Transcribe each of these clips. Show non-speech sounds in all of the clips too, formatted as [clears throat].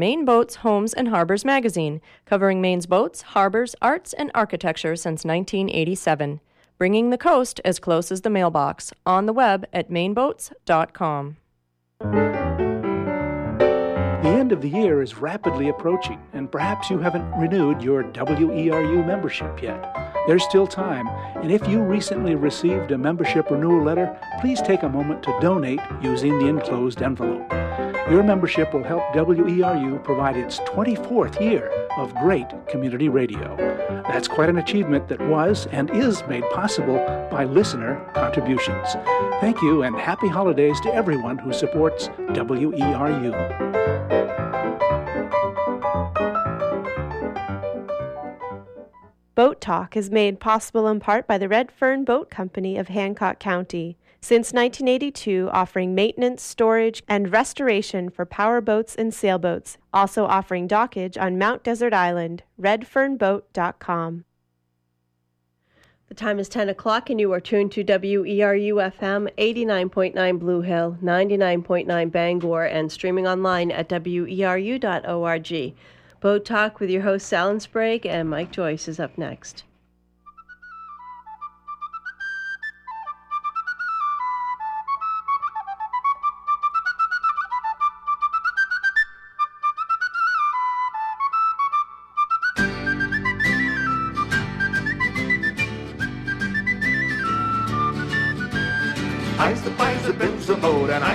Maine Boats, Homes, and Harbors magazine, covering Maine's boats, harbors, arts, and architecture since 1987. Bringing the coast as close as the mailbox. On the web at maineboats.com. End of the year is rapidly approaching, and perhaps you haven't renewed your WERU membership yet. There's still time, and if you recently received a membership renewal letter, please take a moment to donate using the enclosed envelope. Your membership will help WERU provide its 24th year of great community radio. That's quite an achievement that was and is made possible by listener contributions. Thank you and happy holidays to everyone who supports WERU. Boat Talk is made possible in part by the Red Fern Boat Company of Hancock County since 1982, offering maintenance, storage, and restoration for power boats and sailboats, also offering dockage on Mount Desert Island, redfernboat.com. The time is 10 o'clock, and you are tuned to WERU FM 89.9 Blue Hill, 99.9 Bangor, and streaming online at weru.org. Boat Talk with your host, Alan Sprague and Mike Joyce is up next.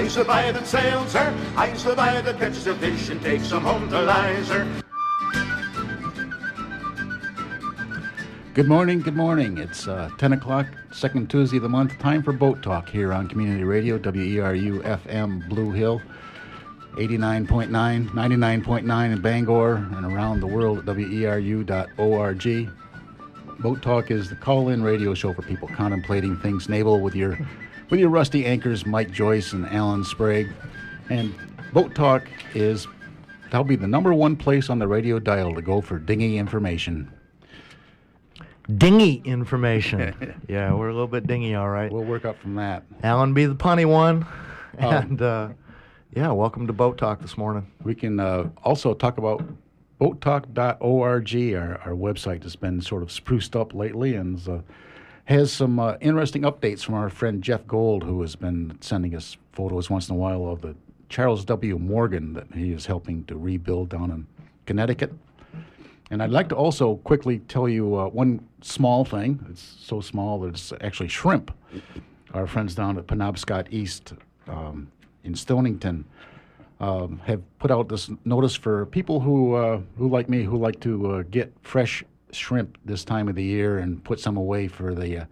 I survive and sail, sir. I survive and catches a fish and takes some home to Lizer. Good morning, good morning. It's uh, 10 o'clock, second Tuesday of the month. Time for Boat Talk here on Community Radio, WERU FM Blue Hill, 89.9, 99.9 in Bangor, and around the world at weru.org. Boat Talk is the call in radio show for people contemplating things naval with your with your rusty anchors, Mike Joyce and Alan Sprague. And Boat Talk is, that'll be the number one place on the radio dial to go for dinghy information. Dingy information. [laughs] yeah, we're a little bit dingy, all right. We'll work up from that. Alan be the punny one. Um, [laughs] and uh, yeah, welcome to Boat Talk this morning. We can uh, also talk about boattalk.org, our, our website has been sort of spruced up lately and uh, has some uh, interesting updates from our friend Jeff Gold, who has been sending us photos once in a while of the Charles W. Morgan that he is helping to rebuild down in Connecticut. And I'd like to also quickly tell you uh, one small thing. It's so small that it's actually shrimp. Our friends down at Penobscot East um, in Stonington um, have put out this notice for people who, uh, who like me, who like to uh, get fresh shrimp this time of the year and put some away for the uh,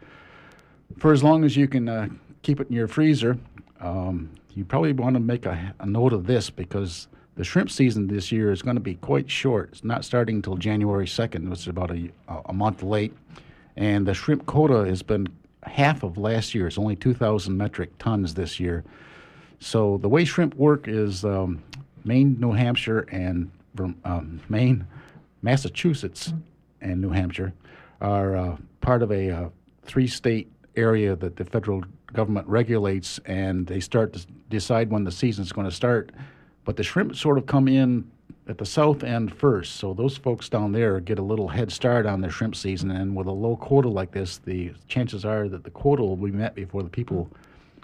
for as long as you can uh, keep it in your freezer. Um, you probably want to make a, a, note of this because the shrimp season this year is going to be quite short. It's not starting until January 2nd, which is about a, a month late. And the shrimp quota has been half of last year. It's only 2,000 metric tons this year. So the way shrimp work is um, Maine, New Hampshire, and um, Maine, Massachusetts and New Hampshire are uh, part of a uh, three state area that the federal government regulates, and they start to decide when the season is going to start. But the shrimp sort of come in at the south end first, so those folks down there get a little head start on their shrimp season. And with a low quota like this, the chances are that the quota will be met before the people,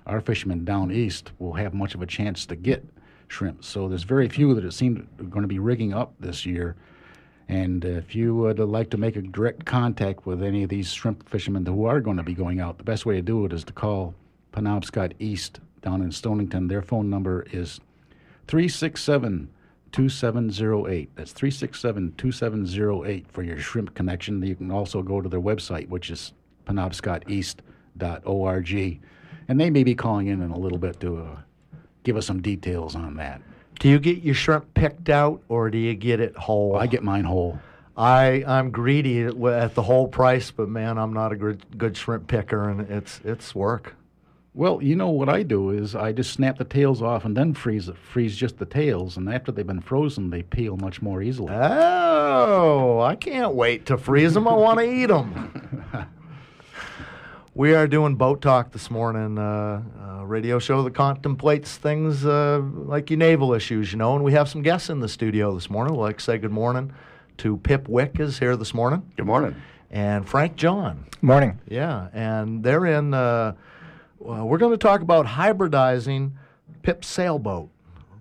our fishermen down east, will have much of a chance to get shrimp. So there's very few that it seems are going to be rigging up this year. And if you would like to make a direct contact with any of these shrimp fishermen who are going to be going out, the best way to do it is to call Penobscot East down in Stonington. Their phone number is 367 2708. That's 367 2708 for your shrimp connection. You can also go to their website, which is penobscoteast.org. And they may be calling in in a little bit to uh, give us some details on that. Do you get your shrimp picked out or do you get it whole? I get mine whole. I I'm greedy at, at the whole price, but man, I'm not a good good shrimp picker, and it's it's work. Well, you know what I do is I just snap the tails off and then freeze freeze just the tails, and after they've been frozen, they peel much more easily. Oh, I can't wait to freeze them. I [laughs] want to eat them. we are doing boat talk this morning. Uh, uh, radio show that contemplates things uh, like your naval issues, you know. And we have some guests in the studio this morning. We'd like to say good morning to Pip Wick is here this morning, Good morning. and Frank John. Morning. Yeah, and they're in. Uh, well, we're going to talk about hybridizing Pip's sailboat.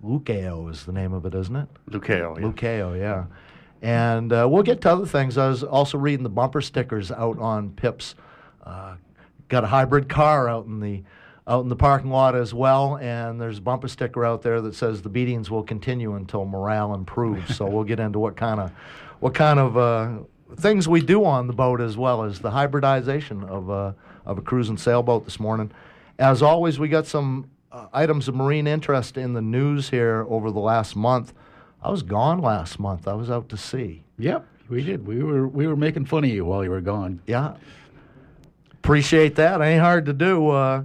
Lukeo is the name of it, isn't it? Lucao. Yeah. Lukeo, yeah. And uh, we'll get to other things. I was also reading the bumper stickers out on Pip's. Uh, got a hybrid car out in the out in the parking lot as well, and there's a bumper sticker out there that says the beatings will continue until morale improves. so we'll get into what kind of what kind of uh, things we do on the boat as well as the hybridization of uh, of a cruising sailboat this morning. As always, we got some uh, items of marine interest in the news here over the last month. I was gone last month. I was out to sea. Yep, we did. We were we were making fun of you while you were gone. Yeah. Appreciate that. Ain't hard to do. Uh,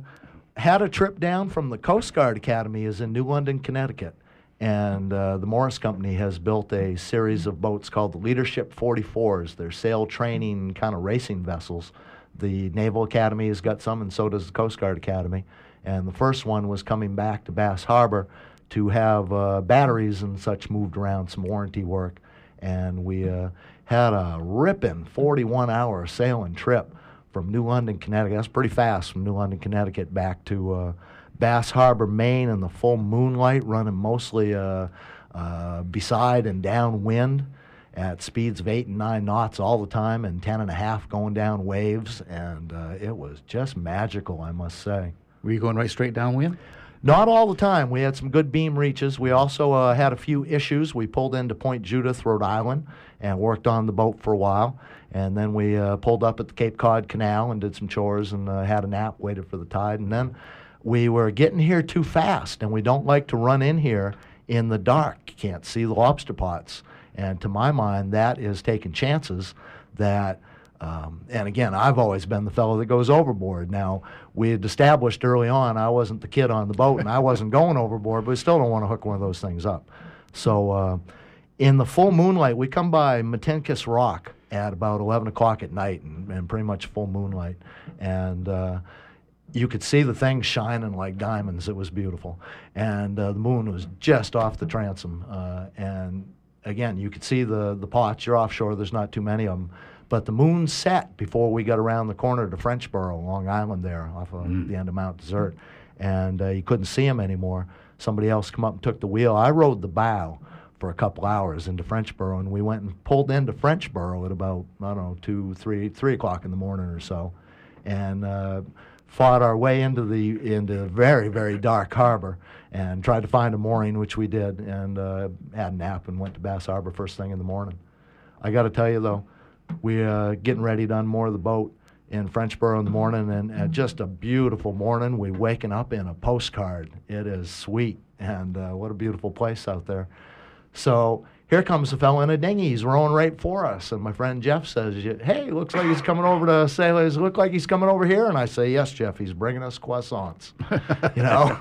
had a trip down from the Coast Guard Academy is in New London, Connecticut. And uh, the Morris Company has built a series of boats called the Leadership 44s. They're sail training kind of racing vessels. The Naval Academy has got some, and so does the Coast Guard Academy. And the first one was coming back to Bass Harbor to have uh, batteries and such moved around, some warranty work. And we uh, had a ripping 41 hour sailing trip from New London, Connecticut. That's pretty fast from New London, Connecticut back to uh, Bass Harbor, Maine, in the full moonlight, running mostly uh, uh, beside and downwind at speeds of eight and nine knots all the time, and ten and a half going down waves, and uh, it was just magical, I must say. Were you going right straight downwind? Not all the time. We had some good beam reaches. We also uh, had a few issues. We pulled into Point Judith, Rhode Island, and worked on the boat for a while. And then we uh, pulled up at the Cape Cod Canal and did some chores and uh, had a nap, waited for the tide. And then we were getting here too fast, and we don't like to run in here in the dark. You can't see the lobster pots. And to my mind, that is taking chances that. Um, and again, I've always been the fellow that goes overboard. Now, we had established early on I wasn't the kid on the boat and I [laughs] wasn't going overboard, but we still don't want to hook one of those things up. So, uh, in the full moonlight, we come by Matinicus Rock at about 11 o'clock at night and, and pretty much full moonlight. And uh, you could see the thing shining like diamonds. It was beautiful. And uh, the moon was just off the transom. Uh, and again, you could see the, the pots. You're offshore, there's not too many of them. But the moon set before we got around the corner to Frenchboro, Long Island, there off of the end of Mount Desert. And uh, you couldn't see him anymore. Somebody else come up and took the wheel. I rode the bow for a couple hours into Frenchboro, and we went and pulled into Frenchboro at about I don't know two, three, three o'clock in the morning or so, and uh, fought our way into the into very very dark harbor and tried to find a mooring, which we did, and uh, had a nap and went to Bass Harbor first thing in the morning. I got to tell you though, we uh, getting ready to unmoor the boat in Frenchboro in the morning, and, and just a beautiful morning. We waking up in a postcard. It is sweet, and uh, what a beautiful place out there. So here comes a fellow in a dinghy. He's rowing right for us, and my friend Jeff says, "Hey, looks like he's coming over to Sailors. Look like he's coming over here." And I say, "Yes, Jeff. He's bringing us croissants." [laughs] you know.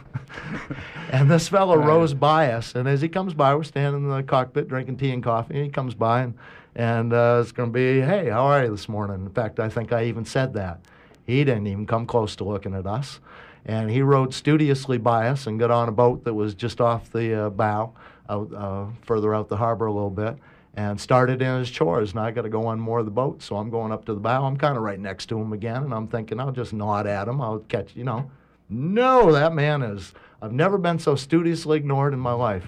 and this fellow rows by us, and as he comes by, we're standing in the cockpit drinking tea and coffee. And he comes by, and and uh, it's going to be, "Hey, how are you this morning?" In fact, I think I even said that. He didn't even come close to looking at us. And he rode studiously by us and got on a boat that was just off the uh, bow, out, uh, further out the harbor a little bit, and started in his chores. And I got to go on more of the boat, so I'm going up to the bow. I'm kind of right next to him again, and I'm thinking I'll just nod at him. I'll catch, you know. No, that man is. I've never been so studiously ignored in my life.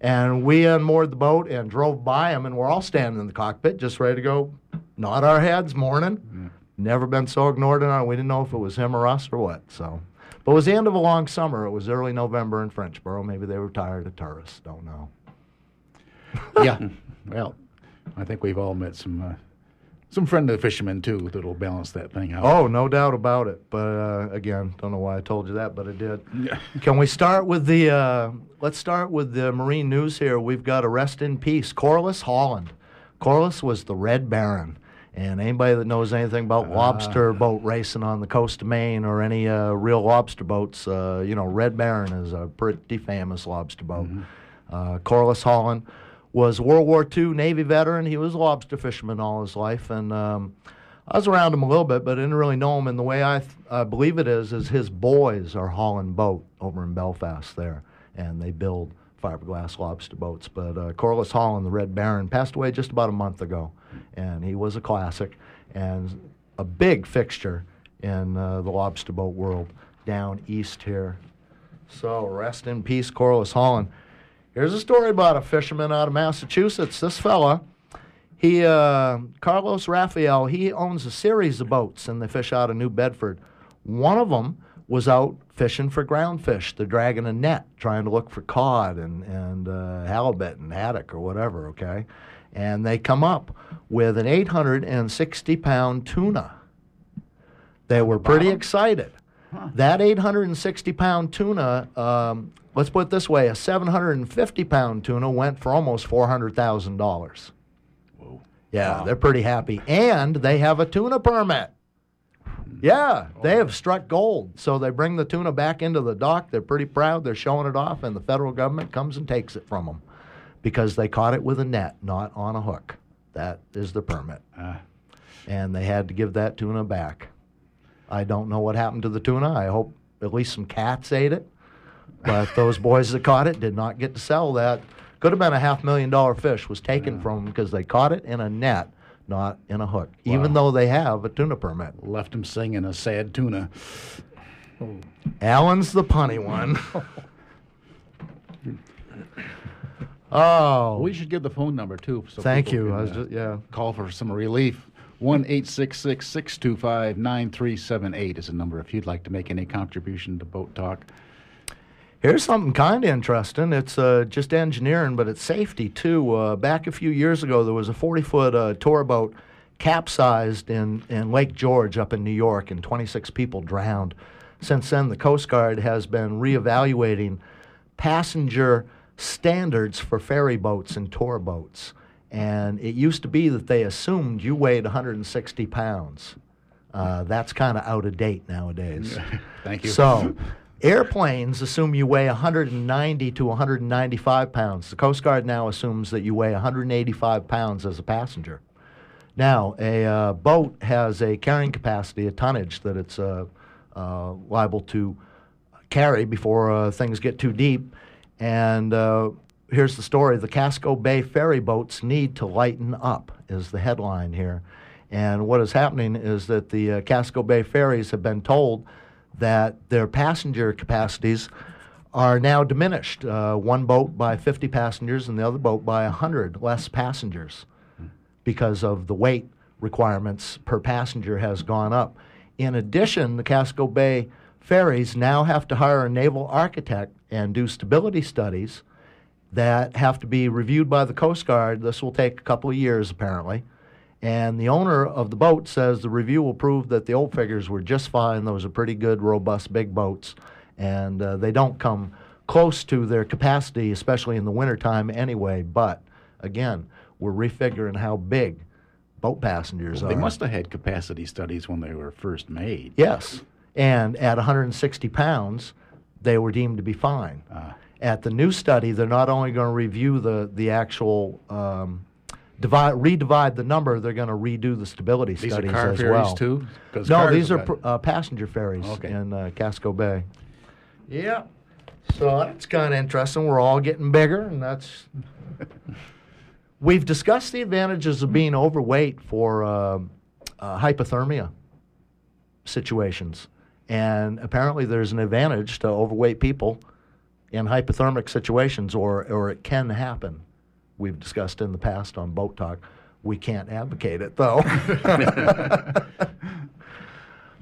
And we unmoored the boat and drove by him, and we're all standing in the cockpit, just ready to go nod our heads, morning. Never been so ignored in our. We didn't know if it was him or us or what. So, but it was the end of a long summer. It was early November in Frenchboro. Maybe they were tired of tourists. Don't know. [laughs] yeah. Well, I think we've all met some uh, some friendly fishermen too that'll balance that thing out. Oh, no doubt about it. But uh, again, don't know why I told you that, but I did. [laughs] Can we start with the? Uh, let's start with the marine news here. We've got a rest in peace. Corliss Holland. Corliss was the Red Baron. And anybody that knows anything about lobster boat racing on the coast of Maine or any uh, real lobster boats, uh, you know, Red Baron is a pretty famous lobster boat. Uh, Corliss Holland was a World War II Navy veteran. He was a lobster fisherman all his life, and um, I was around him a little bit, but I didn't really know him. And the way I th- I believe it is, is his boys are hauling boat over in Belfast there, and they build fiberglass lobster boats. But uh, Corliss Holland, the Red Baron, passed away just about a month ago, and he was a classic and a big fixture in uh, the lobster boat world down east here. So rest in peace, Corliss Holland. Here's a story about a fisherman out of Massachusetts. This fella, he uh, Carlos Rafael, he owns a series of boats, and they fish out of New Bedford. One of them was out fishing for groundfish. They're dragging a net, trying to look for cod and and uh, halibut and haddock or whatever. Okay, and they come up with an 860 pound tuna. They were pretty excited. That 860 pound tuna, um, let's put it this way, a 750 pound tuna went for almost $400,000. Whoa. Yeah, they're pretty happy. And they have a tuna permit. Yeah, they have struck gold. So they bring the tuna back into the dock. They're pretty proud. They're showing it off, and the federal government comes and takes it from them because they caught it with a net, not on a hook. That is the permit. Ah. And they had to give that tuna back. I don't know what happened to the tuna. I hope at least some cats ate it. But [laughs] those boys that caught it did not get to sell that. Could have been a half million dollar fish was taken from them because they caught it in a net, not in a hook, even though they have a tuna permit. Left them singing a sad tuna. Alan's the punny one. [laughs] [laughs] oh, We should give the phone number too. So thank you. can, I was uh, just, yeah. call for some relief. 1 625 9378 is a number if you'd like to make any contribution to Boat Talk. Here's something kind of interesting. It's uh, just engineering, but it's safety too. Uh, back a few years ago, there was a 40 foot uh, tour boat capsized in, in Lake George up in New York, and 26 people drowned. Since then, the Coast Guard has been reevaluating passenger standards for ferry boats and tour boats. And it used to be that they assumed you weighed 160 pounds. Uh, that's kind of out of date nowadays. [laughs] Thank you. So, [laughs] airplanes assume you weigh 190 to 195 pounds. The Coast Guard now assumes that you weigh 185 pounds as a passenger. Now, a uh, boat has a carrying capacity, a tonnage that it's uh, uh, liable to carry before uh, things get too deep. And uh, here's the story the Casco Bay ferry boats need to lighten up, is the headline here. And what is happening is that the uh, Casco Bay ferries have been told that their passenger capacities are now diminished. Uh, one boat by 50 passengers and the other boat by 100 less passengers because of the weight requirements per passenger has gone up. In addition, the Casco Bay ferries now have to hire a naval architect and do stability studies that have to be reviewed by the Coast Guard. This will take a couple of years, apparently. And the owner of the boat says the review will prove that the old figures were just fine. Those are pretty good, robust, big boats. And uh, they don't come close to their capacity, especially in the wintertime anyway. But again, we're refiguring how big boat passengers They are. They must have had capacity studies when they were first made. Yes. And at 160 pounds, they were deemed to be fine. Ah. At the new study, they're not only going to review the, the actual, um, divide, redivide the number, they're going to redo the stability These studies are car as ferries well. too? 'Cause No, cars these are have pr- uh, passenger ferries Okay. in uh, Casco Bay. Yeah. So that's kind of interesting. We're all getting bigger, and that's. [laughs] We've discussed the advantages of being overweight for uh, uh, hypothermia situations. And apparently, there's an advantage to overweight people in hypothermic situations, or, or it can happen. We've discussed in the past on Boat Talk. We can't advocate it, though. [laughs]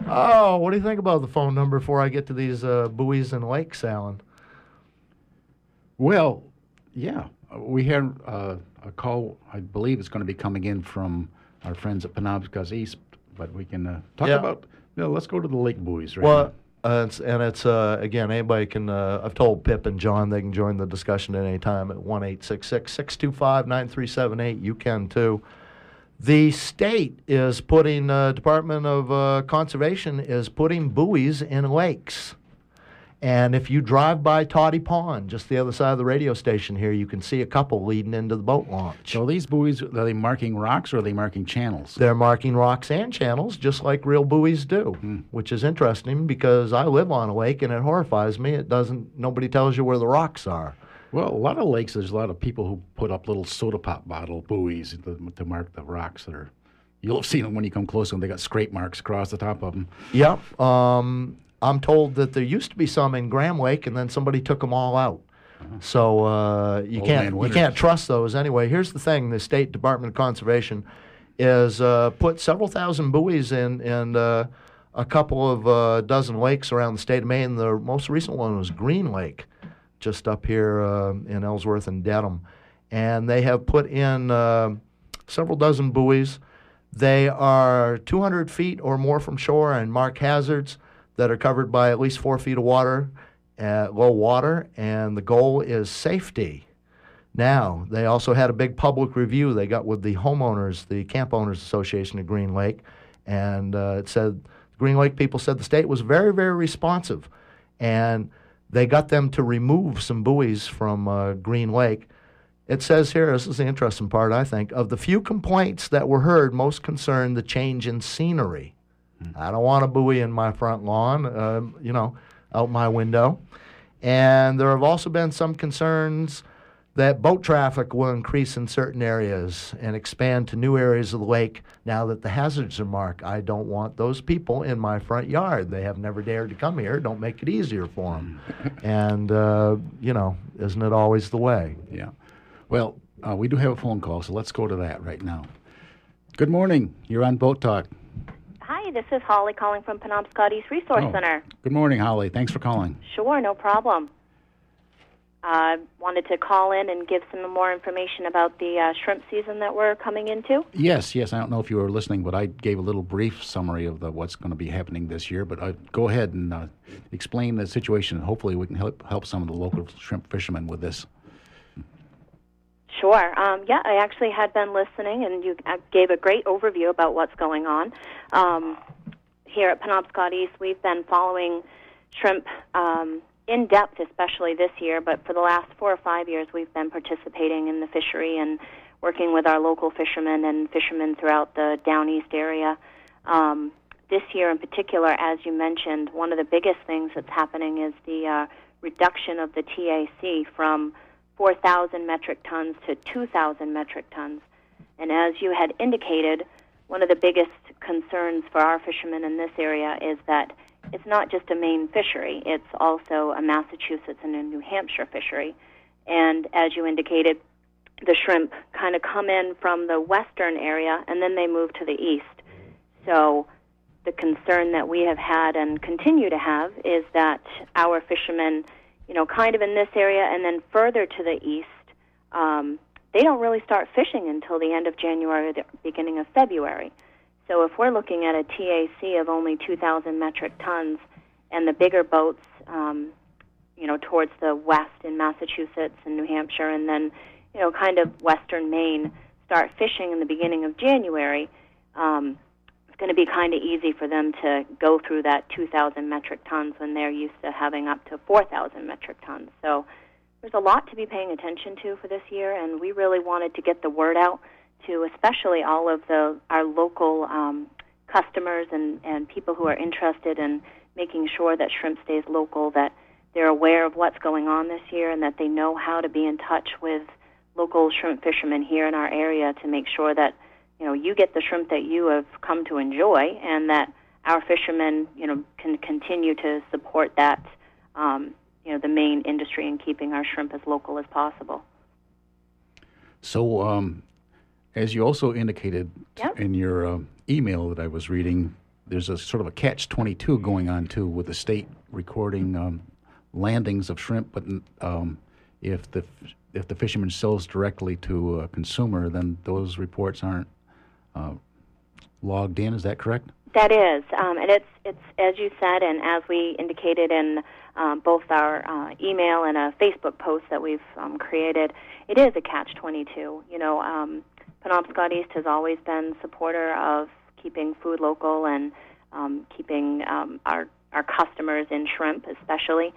oh, what do you think about the phone number before I get to these uh, buoys and lakes, Alan? Well, yeah, we had uh, a call. I believe it's going to be coming in from our friends at Penobscot East, but we can uh, talk Yeah. about. Know, let's go to the lake buoys right Well, uh, it's, and it's uh, again anybody can. Uh, I've told Pip and John they can join the discussion at any time at one eight six six six two five nine three seven eight. You can too. The state is putting uh, Department of uh, Conservation is putting buoys in lakes, And if you drive by Toddy Pond, just the other side of the radio station here, you can see a couple leading into the boat launch. So these buoys, are they marking rocks or are they marking channels? They're marking rocks and channels just like real buoys do, which is interesting because I live on a lake and it horrifies me. It doesn't, nobody tells you where the rocks are. Well, a lot of lakes, there's a lot of people who put up little soda pop bottle buoys to, to mark the rocks that are. You'll have seen them when you come close, and they got scrape marks across the top of them. Yep. Um, I'm told that there used to be some in Graham Lake, and then somebody took them all out. So uh, you Old can't you can't trust those anyway. Here's the thing: the State Department of Conservation is uh, put several thousand buoys in in uh, a couple of uh, dozen lakes around the state of Maine. The most recent one was Green Lake, just up here uh, in Ellsworth and Dedham, and they have put in uh, several dozen buoys. They are 200 feet or more from shore and mark hazards that are covered by at least four feet of water, at low water, and the goal is safety. Now, they also had a big public review they got with the homeowners, the Camp Owners Association of Green Lake, and uh, it said Green Lake people said the state was very, very responsive, and they got them to remove some buoys from uh, Green Lake. It says here, this is the interesting part, I think, of the few complaints that were heard, most concerned the change in scenery. I don't want a buoy in my front lawn, uh, you know, out my window. And there have also been some concerns that boat traffic will increase in certain areas and expand to new areas of the lake now that the hazards are marked. I don't want those people in my front yard. They have never dared to come here. Don't make it easier for them. and, uh, you know, isn't it always the way? Yeah. Well, uh, we do have a phone call, so let's go to that right now. Good morning. You're on Boat Talk. Hi, this is Holly calling from Penobscot East Resource Oh. Center. Good morning, Holly. Thanks for calling. Sure, no problem. Uh, wanted to call in and give some more information about the uh, shrimp season that we're coming into. Yes, yes. I don't know if you were listening, but I gave a little brief summary of the, what's going to be happening this year. But uh, go ahead and uh, explain the situation. Hopefully, we can help help some of the local shrimp fishermen with this. Sure. Um, yeah, I actually had been listening, and you uh, gave a great overview about what's going on. Um, here at Penobscot East, we've been following shrimp um, in depth, especially this year, but for the last four or five years, we've been participating in the fishery and working with our local fishermen and fishermen throughout the Down East area. Um, this year, in particular, as you mentioned, one of the biggest things that's happening is the uh, reduction of the TAC from 4,000 metric tons to 2,000 metric tons. And as you had indicated, one of the biggest concerns for our fishermen in this area is that it's not just a Maine fishery, it's also a Massachusetts and a New Hampshire fishery. And as you indicated, the shrimp kind of come in from the western area and then they move to the east. So the concern that we have had and continue to have is that our fishermen, you know, kind of in this area and then further to the east, um, they don't really start fishing until the end of January or the beginning of February. So if we're looking at a TAC of only 2,000 metric tons and the bigger boats, um, you know, towards the west in Massachusetts and New Hampshire and then, you know, kind of western Maine start fishing in the beginning of January, um, going to be kind of easy for them to go through that 2,000 metric tons when they're used to having up to 4,000 metric tons. So there's a lot to be paying attention to for this year, and we really wanted to get the word out to especially all of the our local um, customers and, and people who are interested in making sure that shrimp stays local, that they're aware of what's going on this year, and that they know how to be in touch with local shrimp fishermen here in our area to make sure that you know you get the shrimp that you have come to enjoy, and that our fishermen you know can continue to support that um, you know the main industry in keeping our shrimp as local as possible. So, um, as you also indicated Yep. in your um email that I was reading, there's a sort of a catch 22 going on too with the state recording um, landings of shrimp, but um, if the if the fisherman sells directly to a consumer, then those reports aren't uh, logged in. Is that correct? That is, um, and it's it's as you said, and as we indicated in um, both our uh, email and a Facebook post that we've um, created. It is a catch twenty two. You know, um, Penobscot East has always been supporter of keeping food local and um, keeping um, our our customers in shrimp, especially.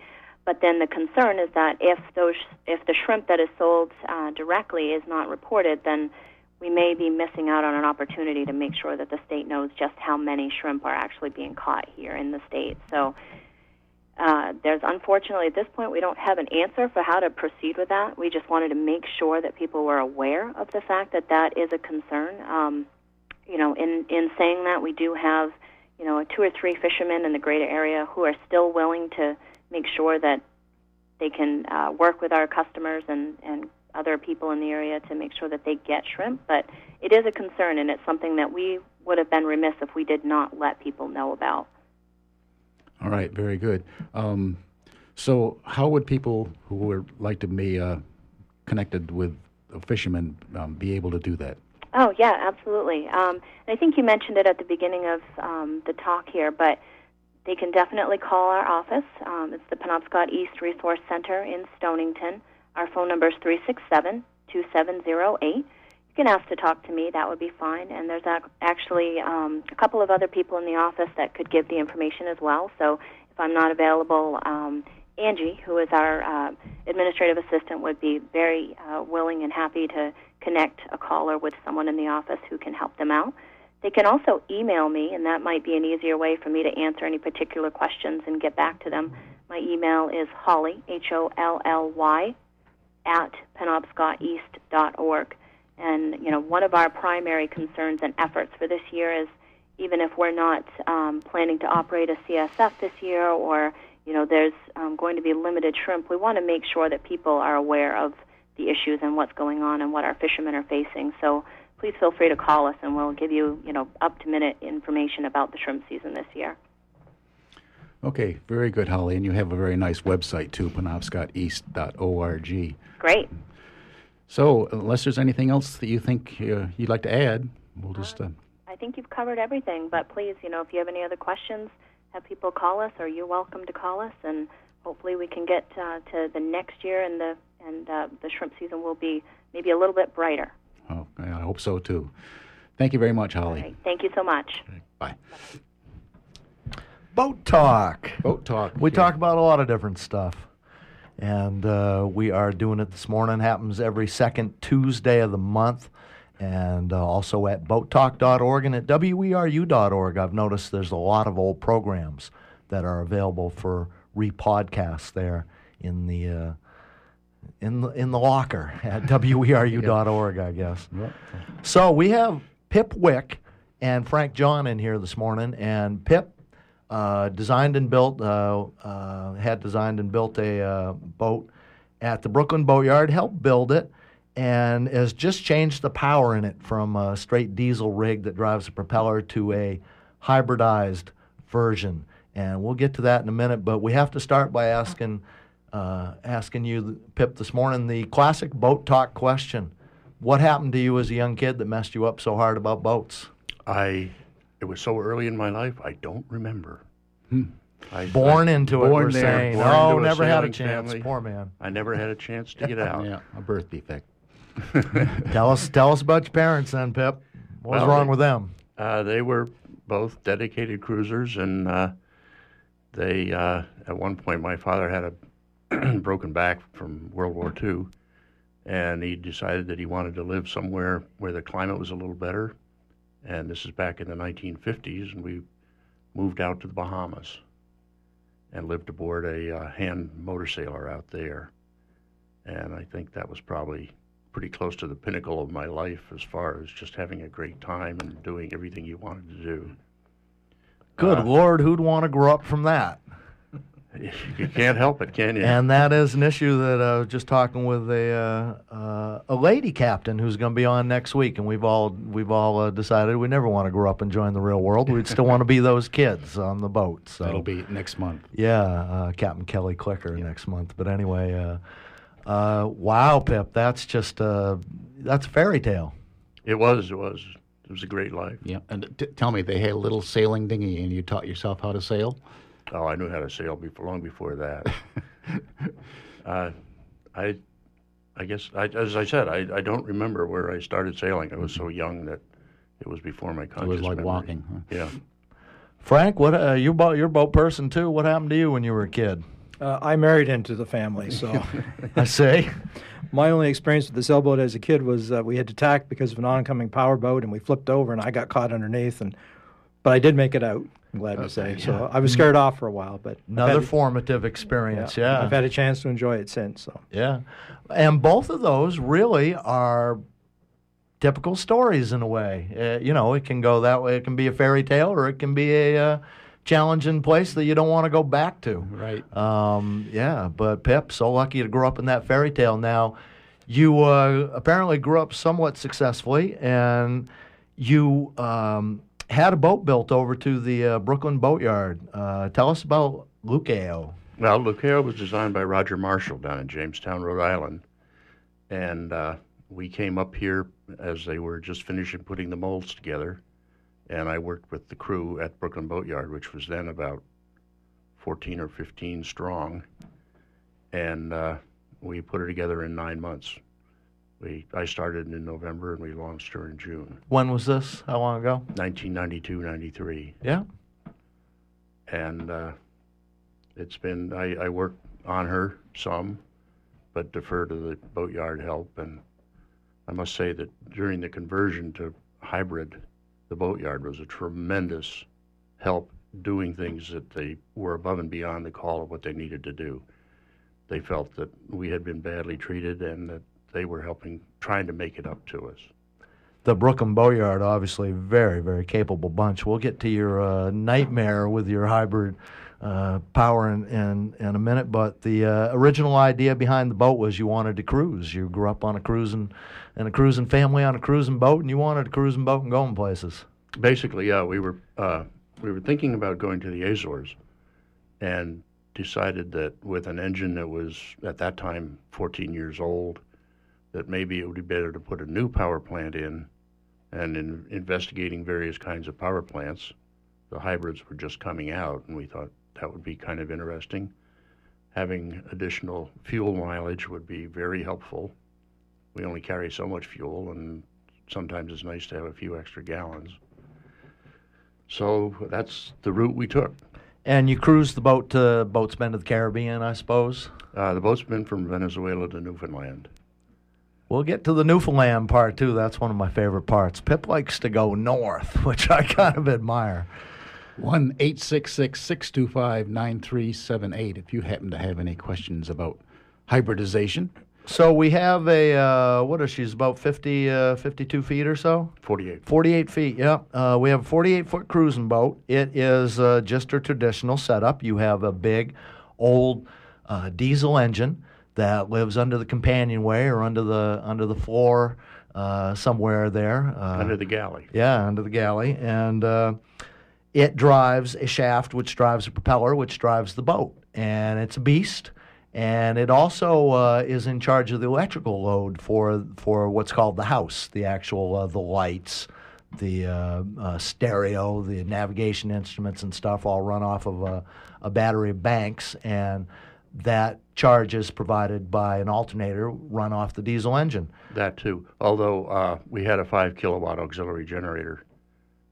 but then the concern is that if those if the shrimp that is sold uh, directly is not reported, then we may be missing out on an opportunity to make sure that the state knows just how many shrimp are actually being caught here in the state. So uh, there's unfortunately at this point we don't have an answer for how to proceed with that. We just wanted to make sure that people were aware of the fact that that is a concern. Um, you know, in in saying that, we do have you know two or three fishermen in the greater area who are still willing to make sure that they can uh, work with our customers and and other people in the area to make sure that they get shrimp. But it is a concern, and it's something that we would have been remiss if we did not let people know about. All right, very good. Um, so, how would people who would like to be uh, connected with fishermen um, be able to do that? Oh, yeah, absolutely. Um, I think you mentioned it at the beginning of um, the talk here, but they can definitely call our office. Um, it's the Penobscot East Resource Center in Stonington. Our phone number is 367 2708. You can ask to talk to me, that would be fine. And there's actually um, a couple of other people in the office that could give the information as well. So if I'm not available, um, Angie, who is our uh, administrative assistant, would be very uh, willing and happy to connect a caller with someone in the office who can help them out. They can also email me, and that might be an easier way for me to answer any particular questions and get back to them. My email is Holly, H O L L Y, at penobscoteast.org. And you know, one of our primary concerns and efforts for this year is even if we're not um, planning to operate a CSF this year, or you know, there's um, going to be limited shrimp, we want to make sure that people are aware of the issues and what's going on and what our fishermen are facing. So please feel free to call us, and we'll give you you know up to minute information about the shrimp season this year. Okay, very good, Holly. And you have a very nice website too, penobscoteast.org. Great. So, unless there's anything else that you think uh, you'd like to add, we'll just. Uh, I think you've covered everything, but please, you know, if you have any other questions, have people call us, or you're welcome to call us, and hopefully we can get uh, to the next year, and the and uh, the shrimp season will be maybe a little bit brighter. Oh, I hope so too. Thank you very much, Holly. Right. Thank you so much. Okay, bye. Boat talk. Boat talk. We yeah. talk about a lot of different stuff. And uh, we are doing it this morning. Happens every second Tuesday of the month. And uh, also at boattalk.org and at weru.org. I've noticed there's a lot of old programs that are available for repodcast there in the uh, in the in the locker [laughs] at weru.org, I guess. So we have Pip Wick and Frank John in here this morning, and Pip uh, designed and built uh, uh, had designed and built a boat at the Brooklin Boatyard, helped build it, and has just changed the power in it from a straight diesel rig that drives a propeller to a hybridized version. And we'll get to that in a minute, but we have to start by asking uh, asking you, Pip, this morning the classic boat talk question. What happened to you as a young kid that messed you up so hard about boats? I, it was so early in my life, I don't remember. I, Born I- into it, born we're there, saying. born Oh, into a never had a chance. family. Poor man. I never had a chance to [laughs] get out. Yeah, a birth defect. [laughs] tell us, tell us about your parents, then, Pip. What was Well, wrong they- with them? Uh, they were both dedicated cruisers, and uh, they, uh, at one point, my father had a [clears throat] broken back from World War II, and he decided that he wanted to live somewhere where the climate was a little better. And this is back in the 1950s, and we moved out to the Bahamas and lived aboard a uh, hand motor sailor out there. And I think that was probably pretty close to the pinnacle of my life as far as just having a great time and doing everything you wanted to do. Good uh, Lord, who'd want to grow up from that? [laughs] You can't help it, can you? And that is an issue that I was just talking with a uh, uh, a lady captain who's going to be on next week, and we've all we've all uh, decided we never want to grow up and join the real world. We'd still want to be those kids on the boat. So That'll be next month. yeah, uh, Captain Kelly Clicker next month. But anyway, uh, uh, wow, Pip, that's just uh, that's a fairy tale. it was, it was, it was a great life. Yeah, and t- tell me, they had a little sailing dinghy, and you taught yourself how to sail. Oh, I knew how to sail before, long before that. [laughs] uh, I, I guess, I, as I said, I, I don't remember where I started sailing. I was so young that it was before my conscious It was like memory. walking. Huh? Yeah. Frank, what uh, you boat you're a boat person too? What happened to you when you were a kid? Uh, I married into the family, so [laughs] I say. [laughs] my only experience with the sailboat as a kid was uh, we had to tack because of an oncoming power boat, and we flipped over, and I got caught underneath, and but I did make it out. I'm glad to say. So I was scared off for a while, but Another formative experience, yeah. I've had a chance to enjoy it since. So Yeah. And both of those really are typical stories in a way. Uh, you know, it can go that way. It can be a fairy tale or it can be a uh, challenging place that you don't want to go back to. Right. Um, yeah, but Pip, so lucky to grow up in that fairy tale. Now, you uh, apparently grew up somewhat successfully and you um, had a boat built over to the uh, Brooklin Boatyard. Uh, tell us about Lukeo. Well, Lucero was designed by Roger Marshall down in Jamestown, Rhode Island. And uh, we came up here as they were just finishing putting the molds together. And I worked with the crew at Brooklin Boatyard, which was then about 14 or 15 strong. And uh, we put it together in nine months. We, I started in November and we launched her in June, When was this? How long ago? 1992 93 Yeah. and uh, it's been I, I work on her some, but defer to the boatyard help. And I must say that during the conversion to hybrid, the boatyard was a tremendous help doing things that they were above and beyond the call of what they needed to do. They felt that we had been badly treated and that they were helping, trying to make it up to us. the Brooklin Boatyard, obviously, very, very capable bunch. We'll get to your uh, nightmare with your hybrid uh, power in, in, in a minute, but the uh, original idea behind the boat was you wanted to cruise. You grew up on a cruising, in a cruising family on a cruising boat, and you wanted a cruising boat and going places. Basically, yeah, we were uh, we were thinking about going to the Azores, and decided that with an engine that was at that time 14 years old, that maybe it would be better to put a new power plant in. And in investigating various kinds of power plants, the hybrids were just coming out, and we thought that would be kind of interesting. Having additional fuel mileage would be very helpful. We only carry so much fuel, and sometimes it's nice to have a few extra gallons. So that's the route we took. And you cruised the boat to Boats Bend to the Caribbean, I suppose. Uh, the boat's been from Venezuela to Newfoundland. We'll get to the Newfoundland part too. That's one of my favorite parts. Pip likes to go north, [laughs] which I kind of admire. One eight six six six two five nine three seven eight. If you happen to have any questions about hybridization, So we have a uh, what is she's about 50, uh, 52 feet or so. 48. 48 feet, yeah. Uh, we have a 48 foot cruising boat. It is uh, just a traditional setup. You have a big, old uh, diesel engine that lives under the companionway or under the under the floor uh, somewhere there. Uh, Under the galley. yeah, under the galley, and uh, it drives a shaft, which drives a propeller, which drives the boat, and it's a beast. And it also uh, is in charge of the electrical load for for what's called the house, the actual uh, the lights, the uh, uh, stereo, the navigation instruments and stuff, all run off of a, a battery of banks, and that charge is provided by an alternator run off the diesel engine. That too. Although uh, we had a five kilowatt auxiliary generator,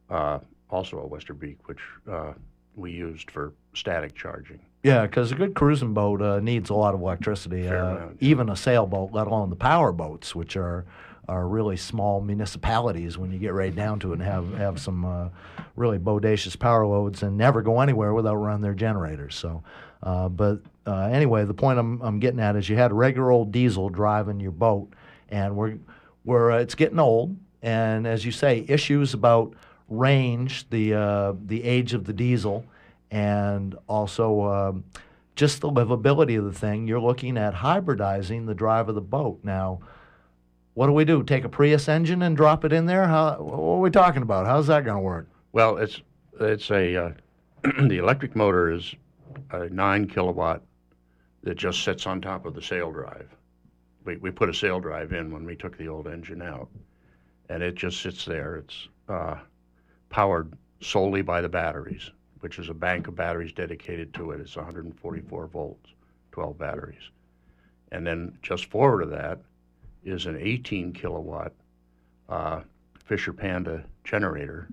uh, also at Westerbeke, which uh, we used for static charging. Yeah, because a good cruising boat uh, needs a lot of electricity. Uh, even a sailboat, let alone the power boats, which are are really small municipalities when you get right down to it and have have some uh, really bodacious power loads and never go anywhere without running their generators. So, uh, but uh, anyway, the point I'm I'm getting at is you had regular old diesel driving your boat, and we're we're uh, it's getting old, and as you say, issues about range, the uh, the age of the diesel, and also um, just the livability of the thing. You're looking at hybridizing the drive of the boat. Now, what do we do? Take a Prius engine and drop it in there? How, what are we talking about? How's that going to work? Well, it's it's a uh, [clears throat] the electric motor is a nine kilowatt that just sits on top of the sail drive. We we put a sail drive in when we took the old engine out, and it just sits there. It's uh, powered solely by the batteries, which is a bank of batteries dedicated to it. It's 144 volts, 12 batteries, and then just forward of that is an 18 kilowatt uh, Fischer Panda generator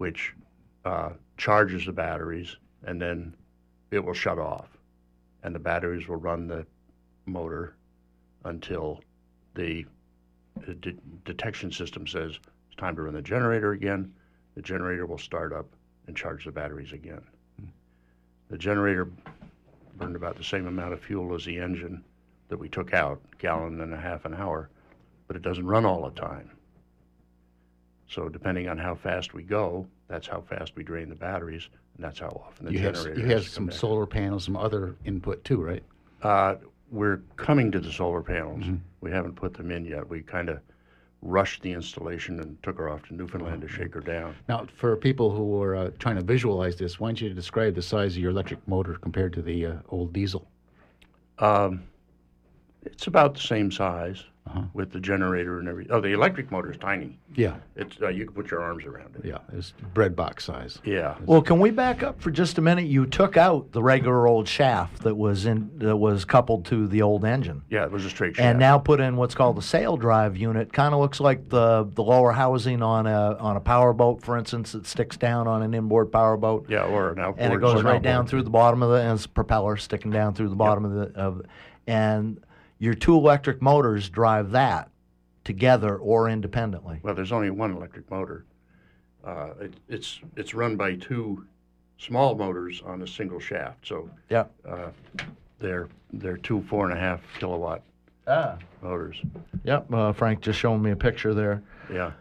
which uh, charges the batteries and then it will shut off. And the batteries will run the motor until the, de- detection system says it's time to run the generator again. The generator will start up and charge the batteries again. The generator burned about the same amount of fuel as the engine that we took out, gallon and a half an hour, but it doesn't run all the time. So depending on how fast we go, that's how fast we drain the batteries, and that's how often the You have, generator you has have some back. solar panels, some other input too, right? Uh, we're coming to the solar panels. Mm-hmm. We haven't put them in yet. We kind of rushed the installation and took her off to Newfoundland to shake her down. Now, for people who are uh, trying to visualize this, why don't you describe the size of your electric motor compared to the uh, old diesel? Um, it's about the same size Uh-huh. with the generator and everything. Oh, the electric motor is tiny. Yeah, It's uh, you can put your arms around it. yeah, it's bread box size. Yeah. Well, can we back up for just a minute? You took out the regular old shaft that was in that was coupled to the old engine, Yeah, it was a straight shaft. and now put in what's called the sail drive unit. Kind of looks like the the lower housing on a on a power boat, for instance, that sticks down on an inboard power boat. yeah, or an outboard. and it goes or an right down through the bottom of the and it's a propeller sticking down through the bottom of the of and your two electric motors drive that together or independently. Well, there's only one electric motor. Uh, it, it's it's run by two small motors on a single shaft. So Yeah. uh, they're they're two four and a half kilowatt Ah. motors. Yep. Uh, Frank just showing me a picture there. Yeah.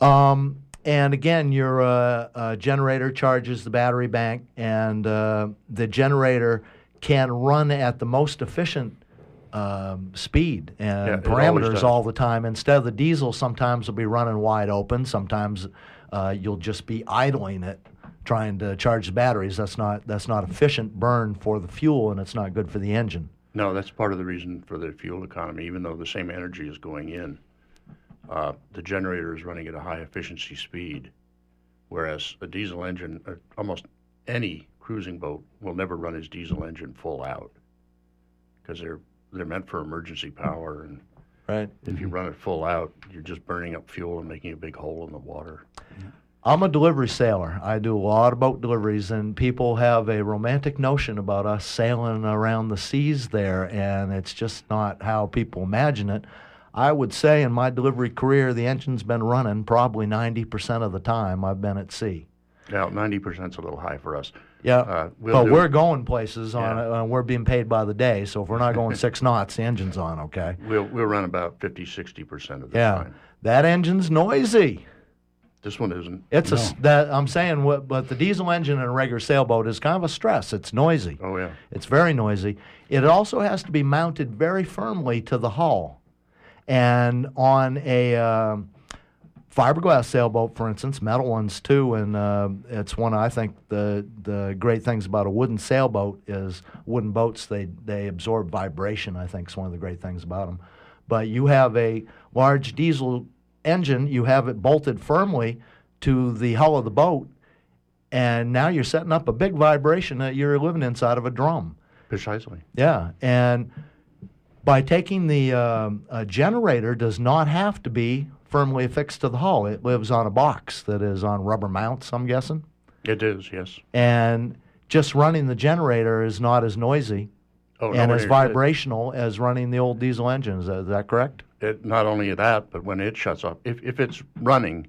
Um, and again, your uh, uh, generator charges the battery bank, and uh, the generator can run at the most efficient um, speed and Yeah, parameters all the time. Instead of the diesel, sometimes it'll be running wide open. Sometimes uh, you'll just be idling it, trying to charge the batteries. That's not that's not efficient burn for the fuel, and it's not good for the engine. No, that's part of the reason for the fuel economy. Even though the same energy is going in, uh, the generator is running at a high efficiency speed, whereas a diesel engine, uh, almost any cruising boat will never run his diesel engine full out because they're they're meant for emergency power, and Right. if you run it full out, you're just burning up fuel and making a big hole in the water. I'm a delivery sailor. I do a lot of boat deliveries, and people have a romantic notion about us sailing around the seas there, and it's just not how people imagine it. I would say in my delivery career, the engine's been running probably 90% of the time I've been at sea. Now, ninety percent's a little high for us. Yeah, Uh, we'll but we're going places on Yeah. it, and we're being paid by the day. So if we're not [laughs] going six knots, the engine's on. Okay. We'll we'll run about 50, 60 percent of the Yeah, time. that engine's noisy. This one isn't. It's a that I'm saying, what, but the diesel engine in a regular sailboat is kind of a stress. It's noisy. Oh yeah. It's very noisy. It also has to be mounted very firmly to the hull. And on a um fiberglass sailboat, for instance, metal ones too, and uh, it's one I think the the great things about a wooden sailboat is wooden boats they they absorb vibration. I think is one of the great things about them. But you have a large diesel engine, you have it bolted firmly to the hull of the boat, and now you're setting up a big vibration that you're living inside of a drum. Precisely. Yeah, and by taking the a generator does not have to be firmly affixed to the hull. It lives on a box that is on rubber mounts. I'm guessing, It is, yes. and just running the generator is not as noisy Oh, and no, as it- vibrational as running the old diesel engines. Is that correct? It, not only that, but when it shuts off, if, if it's running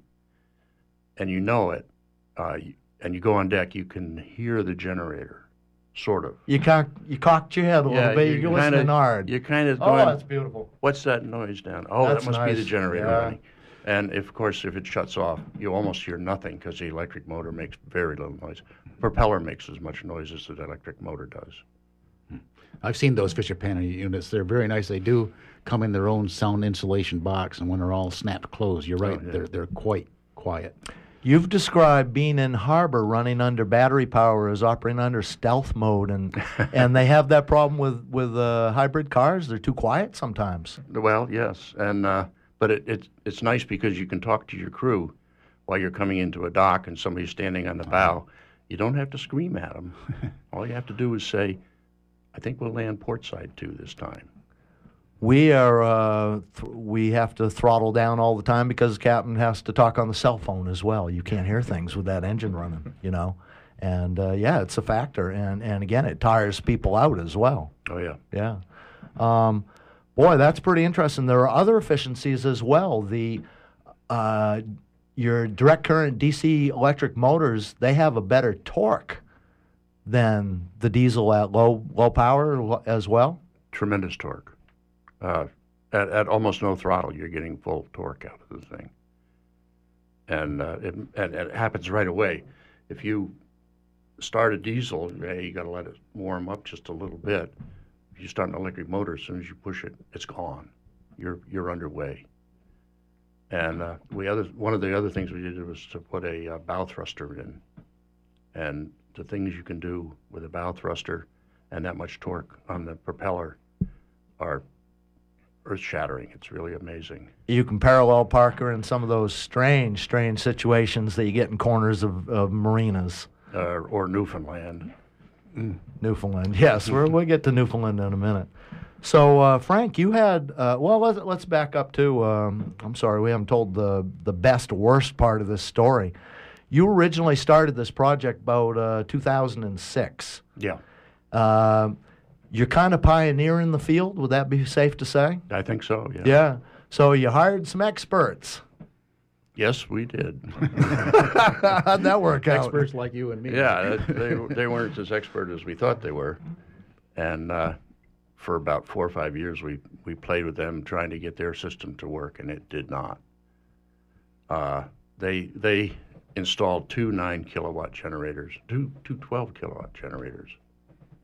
and you know it, uh, and you go on deck, you can hear the generator, sort of. You cock, you cocked your head a little bit. You're listening kinda, hard. You're kind of oh, going, that's beautiful. what's that noise down? Oh, That's that must be the generator Yeah. running. And if, of course, if it shuts off, you almost hear nothing because the electric motor makes very little noise. Propeller makes as much noise as the electric motor does. I've seen those Fischer Panda units. They're very nice. They do come in their own sound insulation box, and when they're all snapped closed, you're right. Oh, yeah. They're they're quite quiet. You've described being in harbor running under battery power as operating under stealth mode, and [laughs] and they have that problem with with uh, hybrid cars. They're too quiet sometimes. Well, yes, and uh, but it, it's it's nice because you can talk to your crew while you're coming into a dock and somebody's standing on the bow. You don't have to scream at them. [laughs] All you have to do is say, "I think we'll land port side two this time." We are uh, th- we have to throttle down all the time because the captain has to talk on the cell phone as well. You can't hear things with that engine running, [laughs] you know. And uh, yeah, it's a factor. And, and again, it tires people out as well. Oh yeah. Yeah. Um, boy, that's pretty interesting. There are other efficiencies as well. The uh, your direct current DC electric motors they have a better torque than the diesel at low low power as well. Tremendous torque. Uh, at, at almost no throttle, you're getting full torque out of the thing, and uh, it, and it happens right away. If you start a diesel, hey, you got to let it warm up just a little bit. You start an electric motor, as soon as you push it, it's gone. You're you're underway. And uh, we other one of the other things we did was to put a uh, bow thruster in, and the things you can do with a bow thruster and that much torque on the propeller are earth shattering. It's really amazing. You can parallel Parker in some of those strange, strange situations that you get in corners of, of marinas. Uh, or Newfoundland. Mm. Newfoundland, [laughs] yes. we we'll get to Newfoundland in a minute. So, uh, Frank, you had uh, well. Let's let's back up to. Um, I'm sorry, we haven't told the the best worst part of this story. You originally started this project about uh, 2006. Yeah. Uh, you're kind of pioneering the field. Would that be safe to say? I think so. Yeah. Yeah. So you hired some experts. Yes, we did. How'd [laughs] that work out? Experts like you and me. Yeah, they they weren't as expert as we thought they were, and uh, for about four or five years, we, we played with them trying to get their system to work, and it did not. Uh, they they installed two nine kilowatt generators, two two 12 kilowatt generators.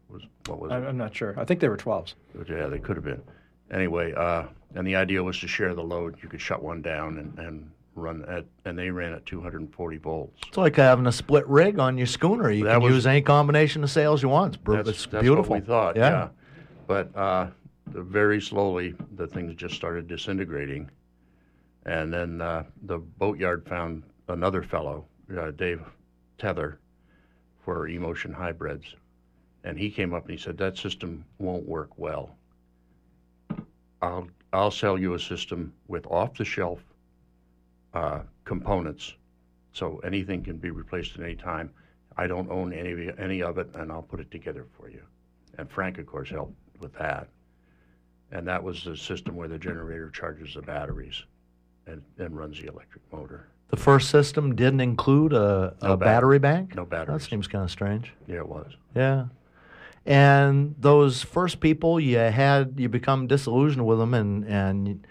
Was what was I'm, it? I'm not sure. I think they were 12s. Yeah, they could have been. Anyway, uh, and the idea was to share the load. You could shut one down and, and run at, and they ran at 240 volts. It's like having a split rig on your schooner. You That can was- use any combination of sails you want. It's, That's, it's that's beautiful. what we thought. Yeah. Yeah, but uh, the- very slowly the things just started disintegrating, and then uh, the boatyard found another fellow, uh, Dave Tether, for emotion hybrids, and he came up and he said that system won't work well. I'll I'll sell you a system with off the shelf uh, components, so anything can be replaced at any time. I don't own any of it- any of it, and I'll put it together for you. And Frank, of course, helped with that. And that was the system where the generator charges the batteries and, and runs the electric motor. The first system didn't include a, a No bat- battery bank? no battery. That seems kind of strange. Yeah, it was. Yeah. And those first people, you had, you become disillusioned with them, and, and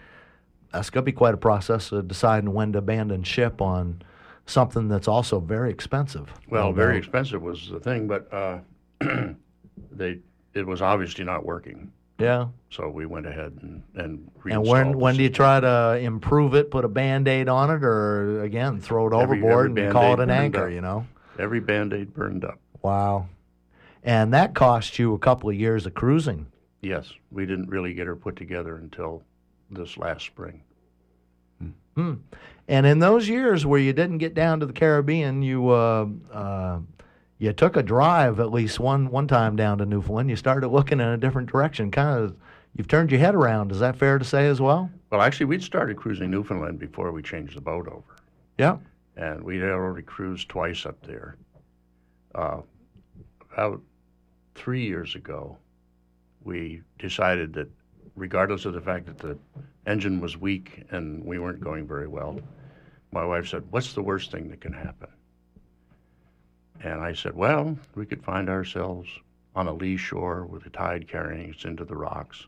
that's going to be quite a process of deciding when to abandon ship on something that's also very expensive. Well, very expensive was the thing, but uh, [clears throat] they it was obviously not working. Yeah. So we went ahead and and And when when do you try to improve it, put a band aid on it, or again throw it Every- overboard every and call it an anchor? up. You know. Every band aid burned up. Wow. And that cost you a couple of years of cruising. Yes, we didn't really get her put together until this last spring. Hmm. And in those years where you didn't get down to the Caribbean, you uh, uh, you took a drive at least one one time down to Newfoundland. You started looking in a different direction. Kind of, you've turned your head around. Is that fair to say as well? Well, actually, we'd started cruising Newfoundland before we changed the boat over. Yeah. and we had already cruised twice up there. Uh, about three years ago, we decided that, regardless of the fact that the engine was weak and we weren't going very well, my wife said, "What's the worst thing that can happen?" And I said, "Well, we could find ourselves on a lee shore with the tide carrying us into the rocks,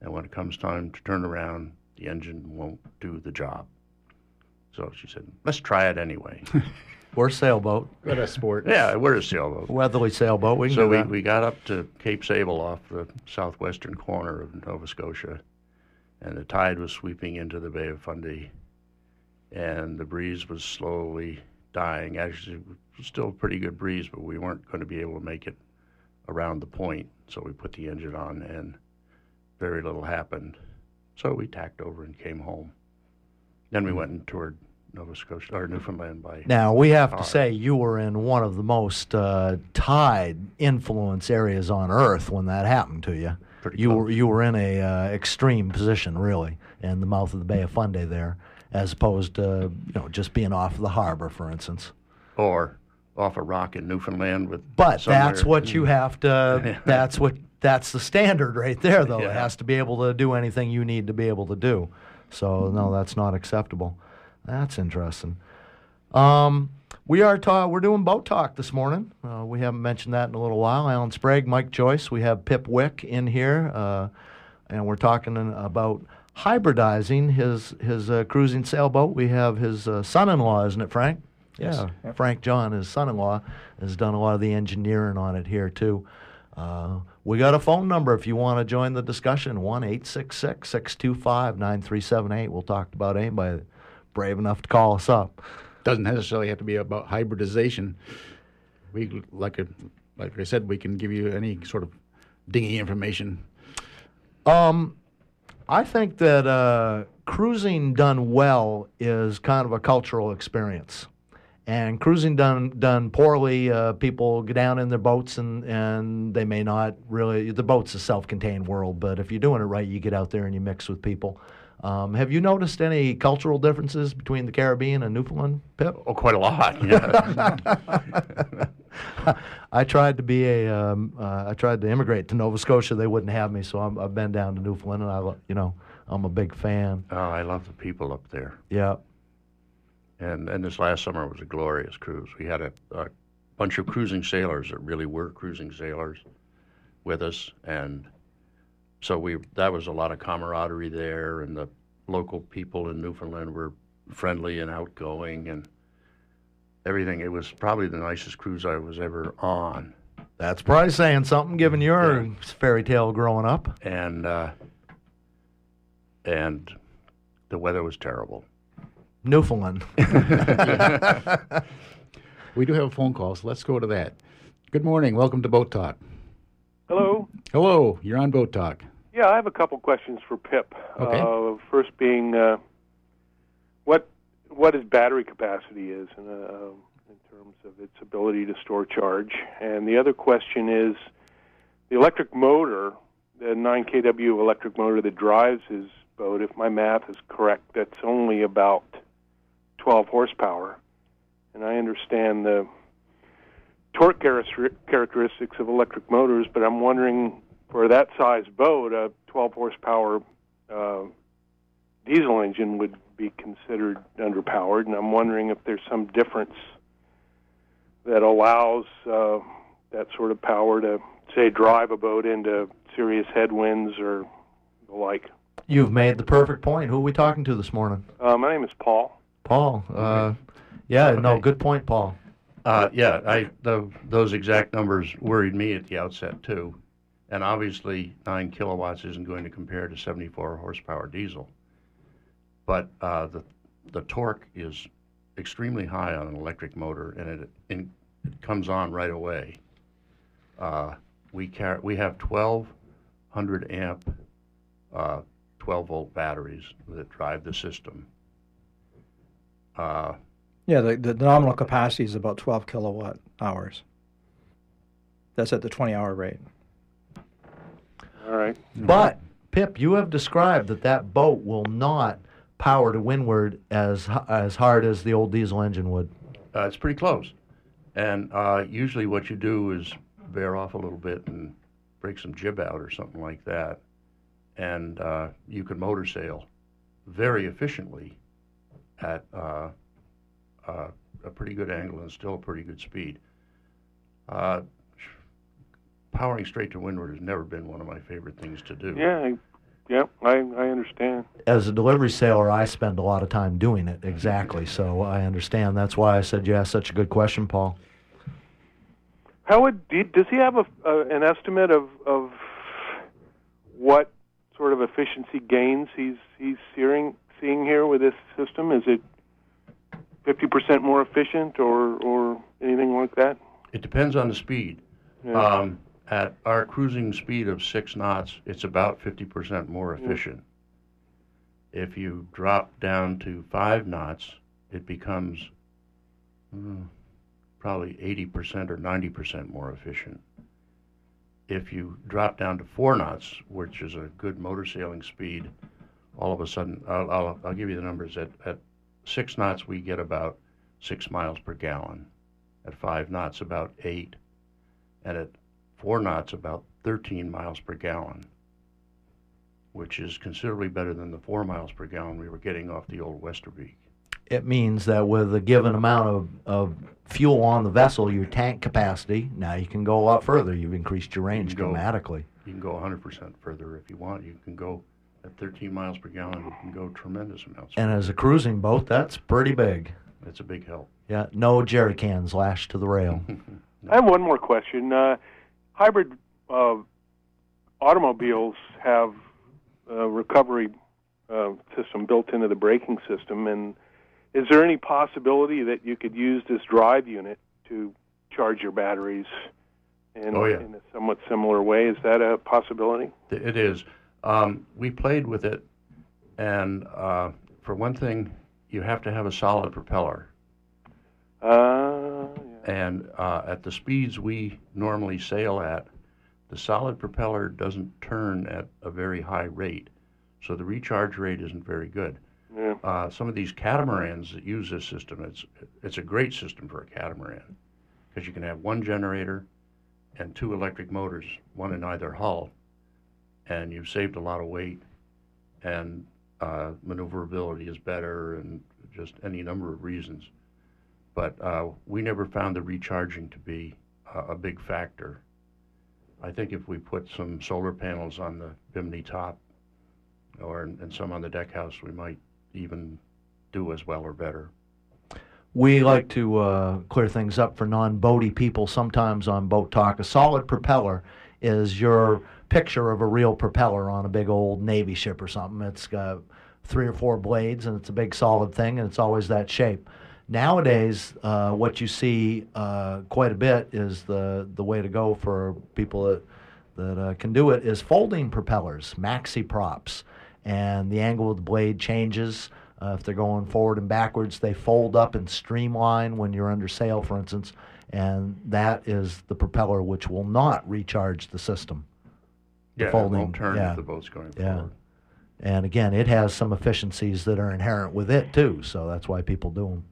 and when it comes time to turn around, the engine won't do the job." So she said, "Let's try it anyway." [laughs] We're a sailboat, What a sport. [laughs] yeah, we're a sailboat. weatherly sailboat. We can So do we, that. we got up to Cape Sable off the southwestern corner of Nova Scotia, and the tide was sweeping into the Bay of Fundy, and the breeze was slowly dying. Actually, it was still a pretty good breeze, but we weren't going to be able to make it around the point. So we put the engine on, and very little happened. So we tacked over and came home. Then Hmm. we went and toured Nova Scotia or Newfoundland by Now we have to say you were in one of the most uh, tide influence areas on Earth when that happened to you. Pretty you close. were you were in a uh, extreme position really in the mouth of the Bay of Fundy there, as opposed to you know just being off the harbor, for instance. or off a rock in Newfoundland with. But that's what you have to. [laughs] that's what. That's the standard right there, though. It has to be able to do anything you need to be able to do. So no, that's not acceptable. That's interesting. Um, we are ta- we're doing boat talk this morning. Uh, we haven't mentioned that in a little while. Alan Sprague, Mike Joyce. We have Pip Wick in here, uh, and we're talking about hybridizing his his uh, cruising sailboat. We have his uh, son-in-law, isn't it, Frank? Yes. Yeah, Frank John, his son-in-law, has done a lot of the engineering on it here too. Uh, we got a phone number if you want to join the discussion one eight six six six two five nine three seven eight. We'll talk about anybody brave enough to call us up. Doesn't necessarily have to be about hybridization. We like a, like I said, we can give you any sort of dingy information. Um, I think that uh, cruising done well is kind of a cultural experience. And cruising done done poorly, uh, people get down in their boats and, and they may not really. The boat's a self-contained world, but if you're doing it right, you get out there and you mix with people. Um, have you noticed any cultural differences between the Caribbean and Newfoundland, Pip? Oh, quite a lot. [laughs] Yeah. [laughs] I tried to be a, um, uh, I tried to immigrate to Nova Scotia. They wouldn't have me, so I'm, I've been down to Newfoundland, and I, lo- you know, I'm a big fan. oh, I love the people up there. Yeah, And and this last summer was a glorious cruise. We had a, a bunch of cruising sailors that really were cruising sailors with us, and so we that was a lot of camaraderie there, and the local people in Newfoundland were friendly and outgoing, and everything. It was probably the nicest cruise I was ever on, that's probably saying something, given your fairy tale growing up. and uh, and the weather was terrible. Newfoundland. [laughs] [laughs] We do have a phone call, so let's go to that. Good morning. Welcome to Boat Talk. Hello. Hello, you're on Boat Talk. Yeah, I have a couple questions for Pip. Okay. Uh, first being, uh, what what his battery capacity is in, uh, in terms of its ability to store charge, and the other question is the electric motor, the 9 kW electric motor that drives his boat. If my math is correct, that's only about 12 horsepower, and I understand the torque characteristics of electric motors, but I'm wondering for that size boat, a 12 horsepower uh, diesel engine would be considered underpowered, and I'm wondering if there's some difference that allows uh, that sort of power to, say, drive a boat into serious headwinds or the like. You've made the perfect point. Who are we talking to this morning? Uh, my name is Paul. Paul. Uh, yeah, no, good point, Paul. Uh, yeah, I the, those exact numbers worried me at the outset too, and obviously nine kilowatts isn't going to compare to 74 horsepower diesel, but uh, the the torque is extremely high on an electric motor, and it, in, it comes on right away. Uh, we car- we have 1200 amp, uh, 12 volt batteries that drive the system. Uh, Yeah, the, the nominal capacity is about 12 kilowatt hours. That's at the 20 hour rate. All right. But Pip, you have described that that boat will not power to windward as as hard as the old diesel engine would. Uh, it's pretty close. And uh, usually, what you do is bear off a little bit and break some jib out or something like that, and uh, you can motor sail very efficiently at uh, a pretty good angle and still a pretty good speed. Uh, powering straight to windward has never been one of my favorite things to do. Yeah, I, yeah, I, I understand. As a delivery sailor, I spend a lot of time doing it. Exactly. So I understand. That's why I said you asked such a good question, Paul. How would do, does he have a, uh, an estimate of of what sort of efficiency gains he's he's seeing seeing here with this system? Is it fifty percent more efficient or or anything like that? It depends on the speed. Yeah. Um, at our cruising speed of six knots, it's about 50% more efficient. If you drop down to five knots, it becomes mm, probably 80% or 90% more efficient. If you drop down to four knots, which is a good motor sailing speed, all of a sudden, I'll, I'll, I'll give you the numbers. At, at six knots, we get about six miles per gallon at five knots about eight, and at four knots about 13 miles per gallon, which is considerably better than the four miles per gallon we were getting off the old Westerbeke. It means that with a given amount of, of fuel on the vessel, your tank capacity, now you can go a lot further. You've increased your range You can go- dramatically. You can go 100% further if you want. You can go at 13 miles per gallon. You can go tremendous amounts. And as a cruising boat, that's pretty big. It's a big help. Yeah, no jerry cans lashed to the rail. [laughs] I have one more question. Uh, hybrid uh, automobiles have a recovery uh, system built into the braking system, and is there any possibility that you could use this drive unit to charge your batteries in, Oh, yeah. in a somewhat similar way? Is that a possibility? It is. Um, we played with it, and uh, for one thing, you have to have a solid propeller. Uh, And uh, at the speeds we normally sail at, the solid propeller doesn't turn at a very high rate, so the recharge rate isn't very good. yeah. Uh, some of these catamarans that use this system, it's it's a great system for a catamaran because you can have one generator and two electric motors, one in either hull, and you've saved a lot of weight, and uh, maneuverability is better, and just any number of reasons. But uh, we never found the recharging to be a, a big factor. I think if we put some solar panels on the bimini top, or and some on the deck house, we might even do as well or better. We like to uh, clear things up for non-boaty people sometimes on Boat Talk. A solid propeller is your picture of a real propeller on a big old Navy ship or something. It's got three or four blades and it's a big solid thing and it's always that shape. Nowadays, uh, what you see uh, quite a bit is the, the way to go for people that, that uh, can do it is folding propellers, maxi props. And the angle of the blade changes. Uh, if they're going forward and backwards, they fold up and streamline when you're under sail, for instance. And that is the propeller which will not recharge the system. The Yeah, it won't turn yeah. if the boat's going Yeah. forward. And again, it has some efficiencies that are inherent with it too, so that's why people do them.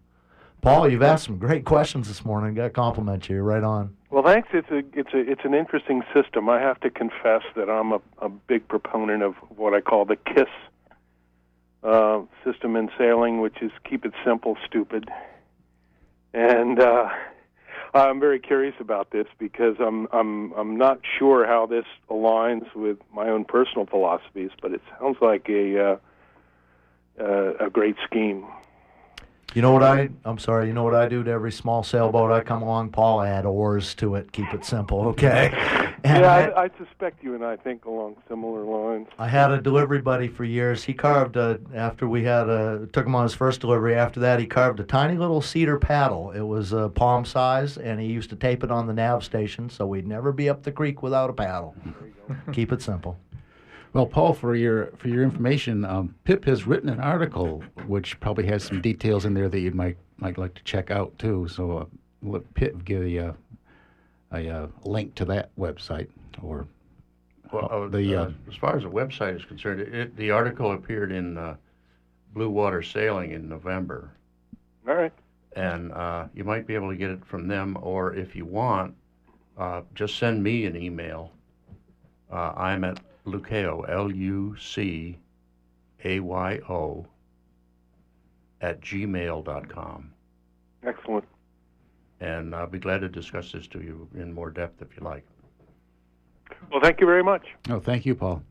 Paul, you've asked some great questions this morning. Got to compliment you. You're right on. Well, thanks. It's a it's a it's an interesting system. I have to confess that I'm a, a big proponent of what I call the KISS uh, system in sailing, which is keep it simple, stupid. And uh, I'm very curious about this because I'm I'm I'm not sure how this aligns with my own personal philosophies, but it sounds like a uh, uh, a great scheme. You know what I? I'm sorry. You know what I do to every small sailboat I come along, Paul? I add oars to it. Keep it simple, okay? [laughs] And yeah, I- I, suspect you and I think along similar lines. I had a delivery buddy for years. He carved a after we had a took him on his first delivery. After that, he carved a tiny little cedar paddle. It was uh, palm size, and he used to tape it on the nav station, so we'd never be up the creek without a paddle. Keep it simple. Well, Paul, for your for your information, um, Pip has written an article which probably has some details in there that you might might like to check out too. So uh, let Pip give you a, a, uh link to that website or Well, uh, the uh, uh, as far as the website is concerned, it, it, the article appeared in uh, Blue Water Sailing in November, All right. and uh, you might be able to get it from them, or if you want, uh, just send me an email. Uh, I'm at Lucayo, L U C A Y O, at gmail.com. Excellent. And I'll be glad to discuss this to you in more depth if you like. Well, thank you very much. oh, thank you, Paul.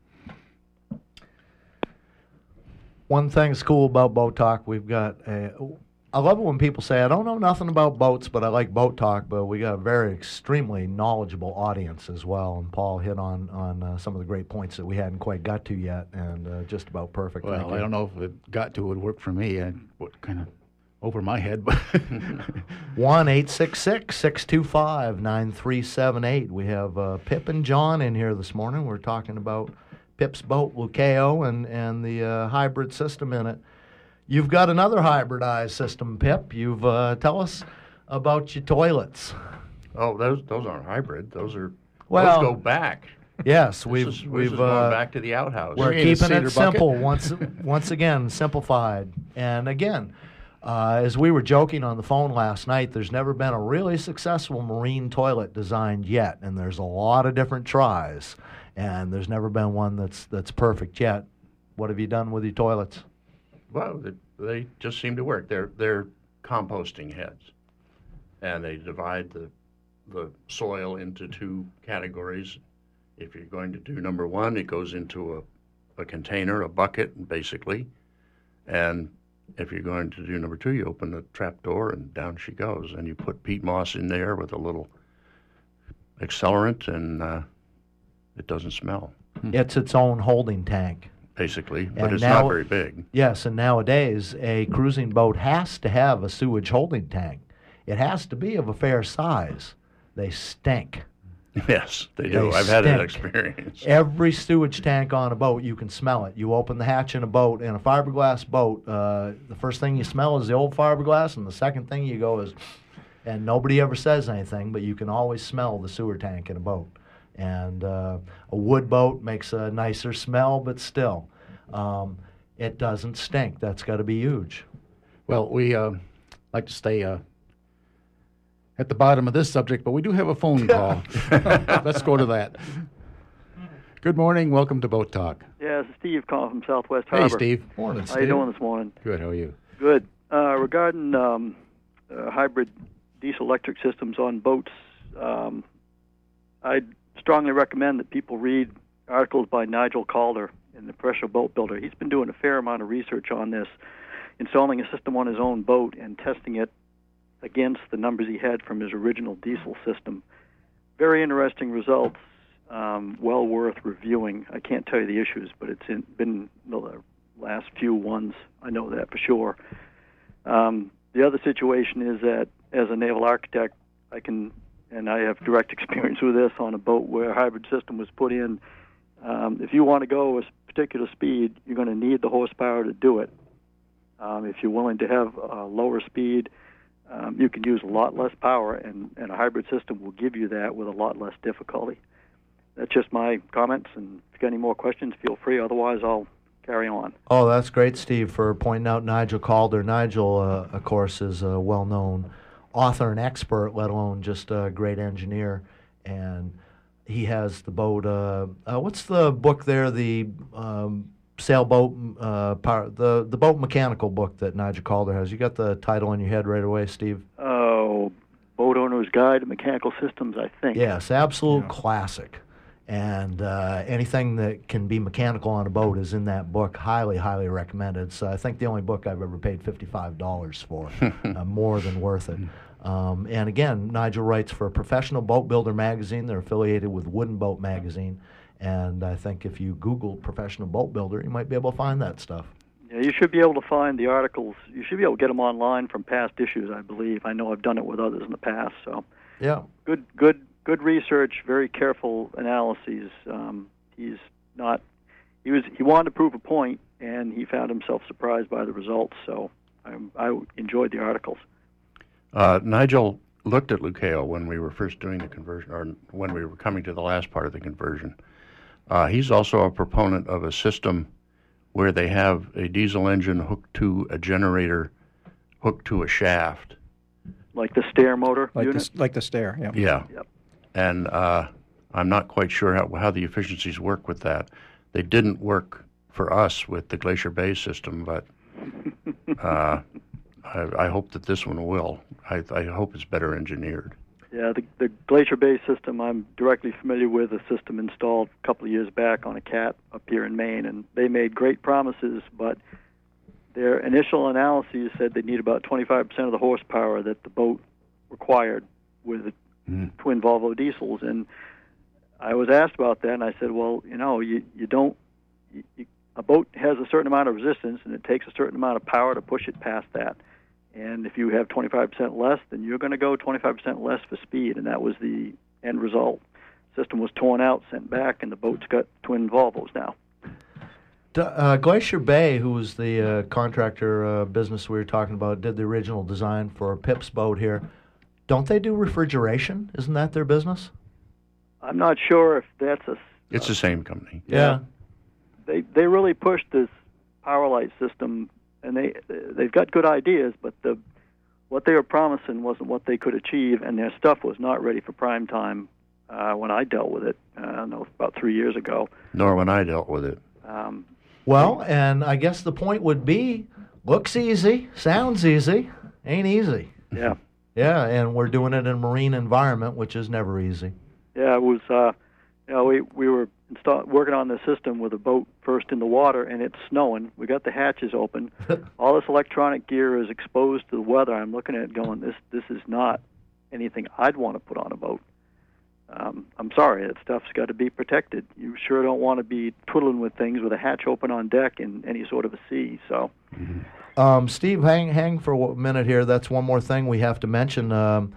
One thing's cool about Boat Talk, we've got a. I love it when people say, I don't know nothing about boats, but I like Boat Talk, but we got a very extremely knowledgeable audience as well. And Paul hit on, on uh, some of the great points that we hadn't quite got to yet, and uh, just about perfect. Well, you. I don't know if it got to it would work for me. I, what kind of over my head, but [laughs] 1 625 9378. We have uh, Pip and John in here this morning. We're talking about Pip's boat, Lucayo, and, and the uh, hybrid system in it. You've got another hybridized system, Pip. You've uh, tell us about your toilets. Oh, those those aren't hybrid. Those are Well, those go back. Yes, we've is- we've uh, back to the outhouse. We're keeping it simple [laughs] once once again, simplified. And again, Uh, as we were joking on the phone last night, there's never been a really successful marine toilet designed yet, and there's a lot of different tries, and there's never been one that's that's perfect yet. What have you done with your toilets? Well, they, just seem to work. They're they're composting heads, and they divide the the soil into two categories. If you're going to do number one, it goes into a, a container, a bucket, basically, and if you're going to do number two, you open the trap door and down she goes, and you put peat moss in there with a little accelerant, and uh, it doesn't smell. It's its own holding tank. Basically, but And it's now- not very big. Yes, and nowadays a cruising boat has to have a sewage holding tank. It has to be of a fair size. They stink. Yes, they do. They I've had that experience. Every sewage tank on a boat, you can smell it. You open the hatch in a boat, in a fiberglass boat, uh, the first thing you smell is the old fiberglass, and the second thing you go is, and nobody ever says anything, but you can always smell the sewer tank in a boat. And uh, a wood boat makes a nicer smell, but still, um, it doesn't stink. That's got to be huge. Well, we uh, like to stay uh, at the bottom of this subject, but we do have a phone [laughs] call. [laughs] Let's go to that. Good morning. Welcome to Boat Talk. Yeah, this is Steve calling from Southwest Hey, Steve. Morning, Steve. How are you doing this morning? Good. How are you? Good. Uh, regarding um, uh, hybrid diesel electric systems on boats, um, I strongly recommend that people read articles by Nigel Calder in the Professional Boat Builder. He's been doing a fair amount of research on this, installing a system on his own boat and testing it against the numbers he had from his original diesel system. Very interesting results. Um, well worth reviewing. I can't tell you the issues, but it's in, been the last few ones. I know that for sure. Um, the other situation is that as a naval architect, I can, and I have direct [laughs] experience with this on a boat where a hybrid system was put in. Um, if you want to go a particular speed, you're going to need the horsepower to do it. Um, if you're willing to have a lower speed, um, you can use a lot less power, and, and a hybrid system will give you that with a lot less difficulty. That's just my comments, and if you got any more questions, feel free. Otherwise, I'll carry on. Oh, that's great, Steve, for pointing out Nigel Calder. Nigel, uh, of course, is a well known author and expert, let alone just a great engineer. And he has the boat. Uh, uh, what's the book there? The um, sailboat, uh, power, the, the boat mechanical book that Nigel Calder has. You got the title in your head right away, Steve? Oh, Boat Owner's Guide to Mechanical Systems, I think. Yes, absolute classic. And uh, anything that can be mechanical on a boat is in that book. Highly, highly recommended. So I think the only book I've ever paid fifty-five dollars for. [laughs] uh, more than worth it. Um, and again, Nigel writes for a Professional Boat Builder magazine. They're affiliated with Wooden Boat magazine. And I think if you Google Professional Boat Builder, you might be able to find that stuff. Yeah, you should be able to find the articles. You should be able to get them online from past issues, I believe. I know I've done it with others in the past. So Yeah. good, good, good research. Very careful analyses. Um, he's not. He was. He wanted to prove a point, and he found himself surprised by the results. So I, I enjoyed the articles. Uh, Nigel looked at Lucayo when we were first doing the conversion, or when we were coming to the last part of the conversion. Uh, he's also a proponent of a system where they have a diesel engine hooked to a generator, hooked to a shaft. Like the Steyr motor Like unit. the, like the Steyr, yeah. Yeah. Yep. And uh, I'm not quite sure how, how the efficiencies work with that. They didn't work for us with the Glacier Bay system, but [laughs] uh, I, I hope that this one will. I, I hope it's better engineered. Yeah, the, the Glacier Bay system I'm directly familiar with. A system installed a couple of years back on a cat up here in Maine, and they made great promises, but their initial analyses said they need about 25% of the horsepower that the boat required with hmm. twin Volvo diesels. And I was asked about that, and I said, well, you know, you you don't. You, you, a boat has a certain amount of resistance, and it takes a certain amount of power to push it past that. And if you have 25% less, then you're going to go 25% less for speed, and that was the end result. System was torn out, sent back, and the boat's got twin Volvos now. Uh, Glacier Bay, who was the uh, contractor uh, business we were talking about, did the original design for Pip's boat here. Don't they do refrigeration? Isn't that their business? I'm not sure if that's a. It's the same company. Yeah. They they really pushed this power light system and they they've got good ideas, but the what they were promising wasn't what they could achieve, and their stuff was not ready for prime time uh, when I dealt with it. Uh, I don't know about three years ago. Nor when I dealt with it. Um, Well, and I guess the point would be looks easy, sounds easy, ain't easy. yeah, [laughs] Yeah, and we're doing it in a marine environment, which is never easy. yeah, it was. Uh, you know, we we were install- working on the system with a boat first in the water, and it's snowing. We got the hatches open. [laughs] All this electronic gear is exposed to the weather. I'm looking at it going, this this is not anything I'd want to put on a boat. Um, I'm sorry, that stuff's got to be protected. You sure don't want to be twiddling with things with a hatch open on deck in any sort of a sea. So, Um, Steve, hang hang for a minute here. That's one more thing we have to mention. Um,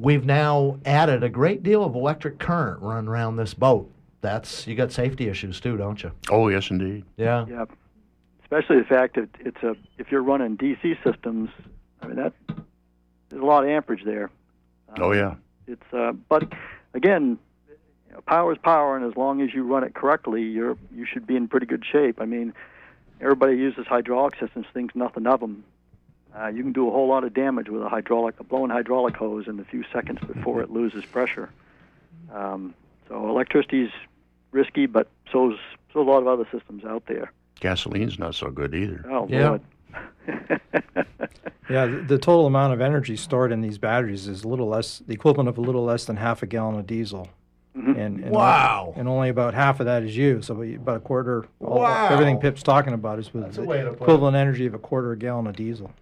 we've now added a great deal of electric current run around this boat. That's you got safety issues too, don't you? Oh, yes, indeed. Yeah. yeah, especially the fact that it's a if you're running DC systems, I mean that there's a lot of amperage there. Oh, yeah. It's uh, but again, you know, power is power, and as long as you run it correctly, you're you should be in pretty good shape. I mean, everybody uses hydraulic systems thinks nothing of them. Uh, you can do a whole lot of damage with a hydraulic, a blown hydraulic hose in a few seconds before it loses pressure. Um, so electricity's risky, but so's so a lot of other systems out there. Gasoline's not so good either. Oh Yeah. Lord. [laughs] Yeah, the, the total amount of energy stored in these batteries is a little less, the equivalent of a little less than half a gallon of diesel. Mhm. And, and Wow. And only about half of that is used. So about a quarter. all- Wow. Everything Pip's talking about is with the way it. equivalent energy of a quarter a gallon of diesel.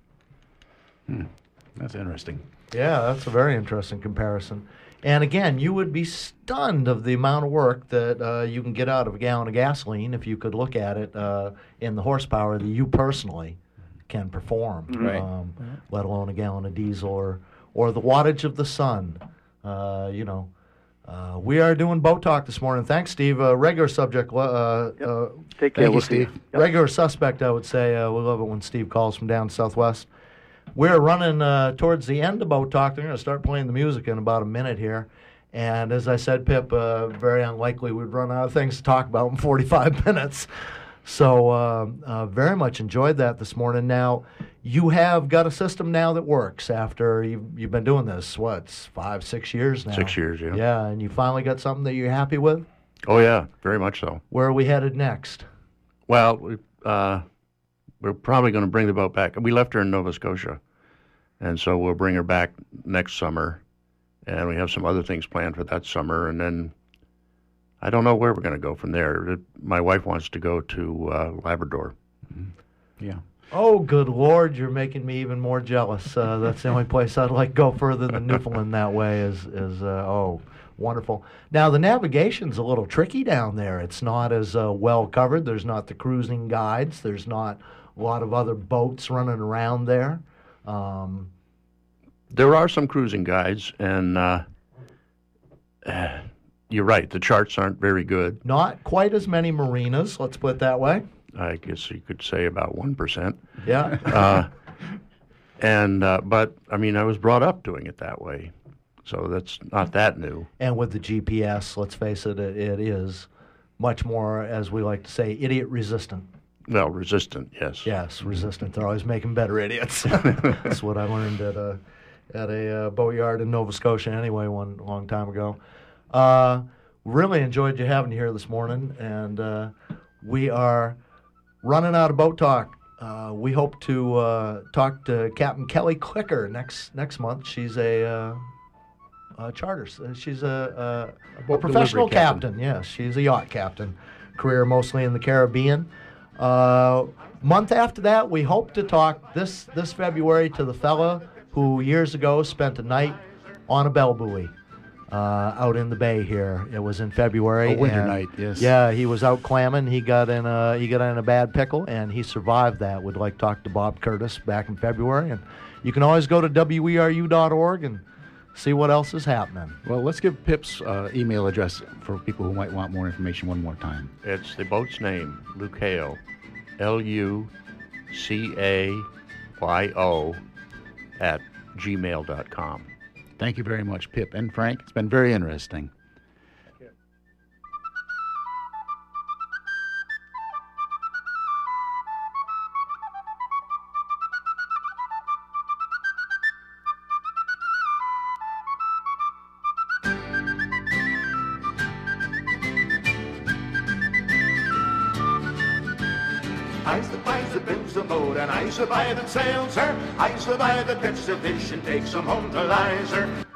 That's interesting. Yeah, that's a very interesting comparison. And again, you would be stunned of the amount of work that uh, you can get out of a gallon of gasoline if you could look at it uh, in the horsepower that you personally can perform, Right. um, let alone a gallon of diesel or, or the wattage of the sun. Uh, you know, uh, we are doing boat talk this morning. Thanks, Steve. Uh, regular subject. Uh, uh, Take care. Thank you, We'll see you. Steve. Yep. regular suspect, I would say. Uh, we love it when Steve calls from down southwest. We're running uh, towards the end of boat talk. They're going to start playing the music in about a minute here. And as I said, Pip, uh, very unlikely we'd run out of things to talk about in [laughs] 45 minutes. So, uh, uh, very much enjoyed that this morning. Now, you have got a system now that works after you've, you've been doing this, what, five, six years now? Six years, yeah. Yeah, and you finally got something that you're happy with? Oh, yeah, very much so. Where are we headed next? Well, we, uh, we're probably going to bring the boat back. We left her in Nova Scotia, and so we'll bring her back next summer. And we have some other things planned for that summer, and then I don't know where we're going to go from there. It- My wife wants to go to uh, Labrador. Yeah. Oh, good Lord, you're making me even more jealous. Uh, that's the only place I'd like to go further than Newfoundland that way is, is uh, oh, wonderful. Now, the navigation's a little tricky down there. It's not as uh, well covered. There's not the cruising guides, there's not a lot of other boats running around there. Um, There are some cruising guides, and uh, you're right. The charts aren't very good. not quite as many marinas, let's put it that way. I guess you could say about one percent. Yeah. uh, and uh, but I mean, I was brought up doing it that way, so that's not that new. and with the GPS, let's face it, it, it is much more, as we like to say, idiot resistant. Well, resistant, yes. Yes, resistant. They're always making better idiots. [laughs] That's what I learned at a at a uh, boatyard in Nova Scotia. Anyway, one long time ago. Uh, really enjoyed you having you here this morning, and uh, we are running out of boat talk. Uh, we hope to uh, talk to Captain Kelly Clicker next next month. She's a uh, uh, charter. uh, She's a, a, a boat professional captain. captain. Yes, she's a yacht captain. Career mostly in the Caribbean. Uh, month after that, we hope to talk this this February to the fella who years ago spent a night on a bell buoy uh, out in the bay here. It was in February. A winter night, yes. Yeah, he was out clamming. He got in a he got in a bad pickle, and he survived that. Would like to talk to Bob Curtis back in February, and you can always go to weru.org and see what else is happening. Well, let's give Pip's uh, email address for people who might want more information one more time. It's the boat's name, Lucayo, L U C A Y O, at gmail.com. Thank you very much, Pip and Frank. It's been very interesting. The buy that sails her. I's the buy that catches a fish and takes 'em home to Lizer.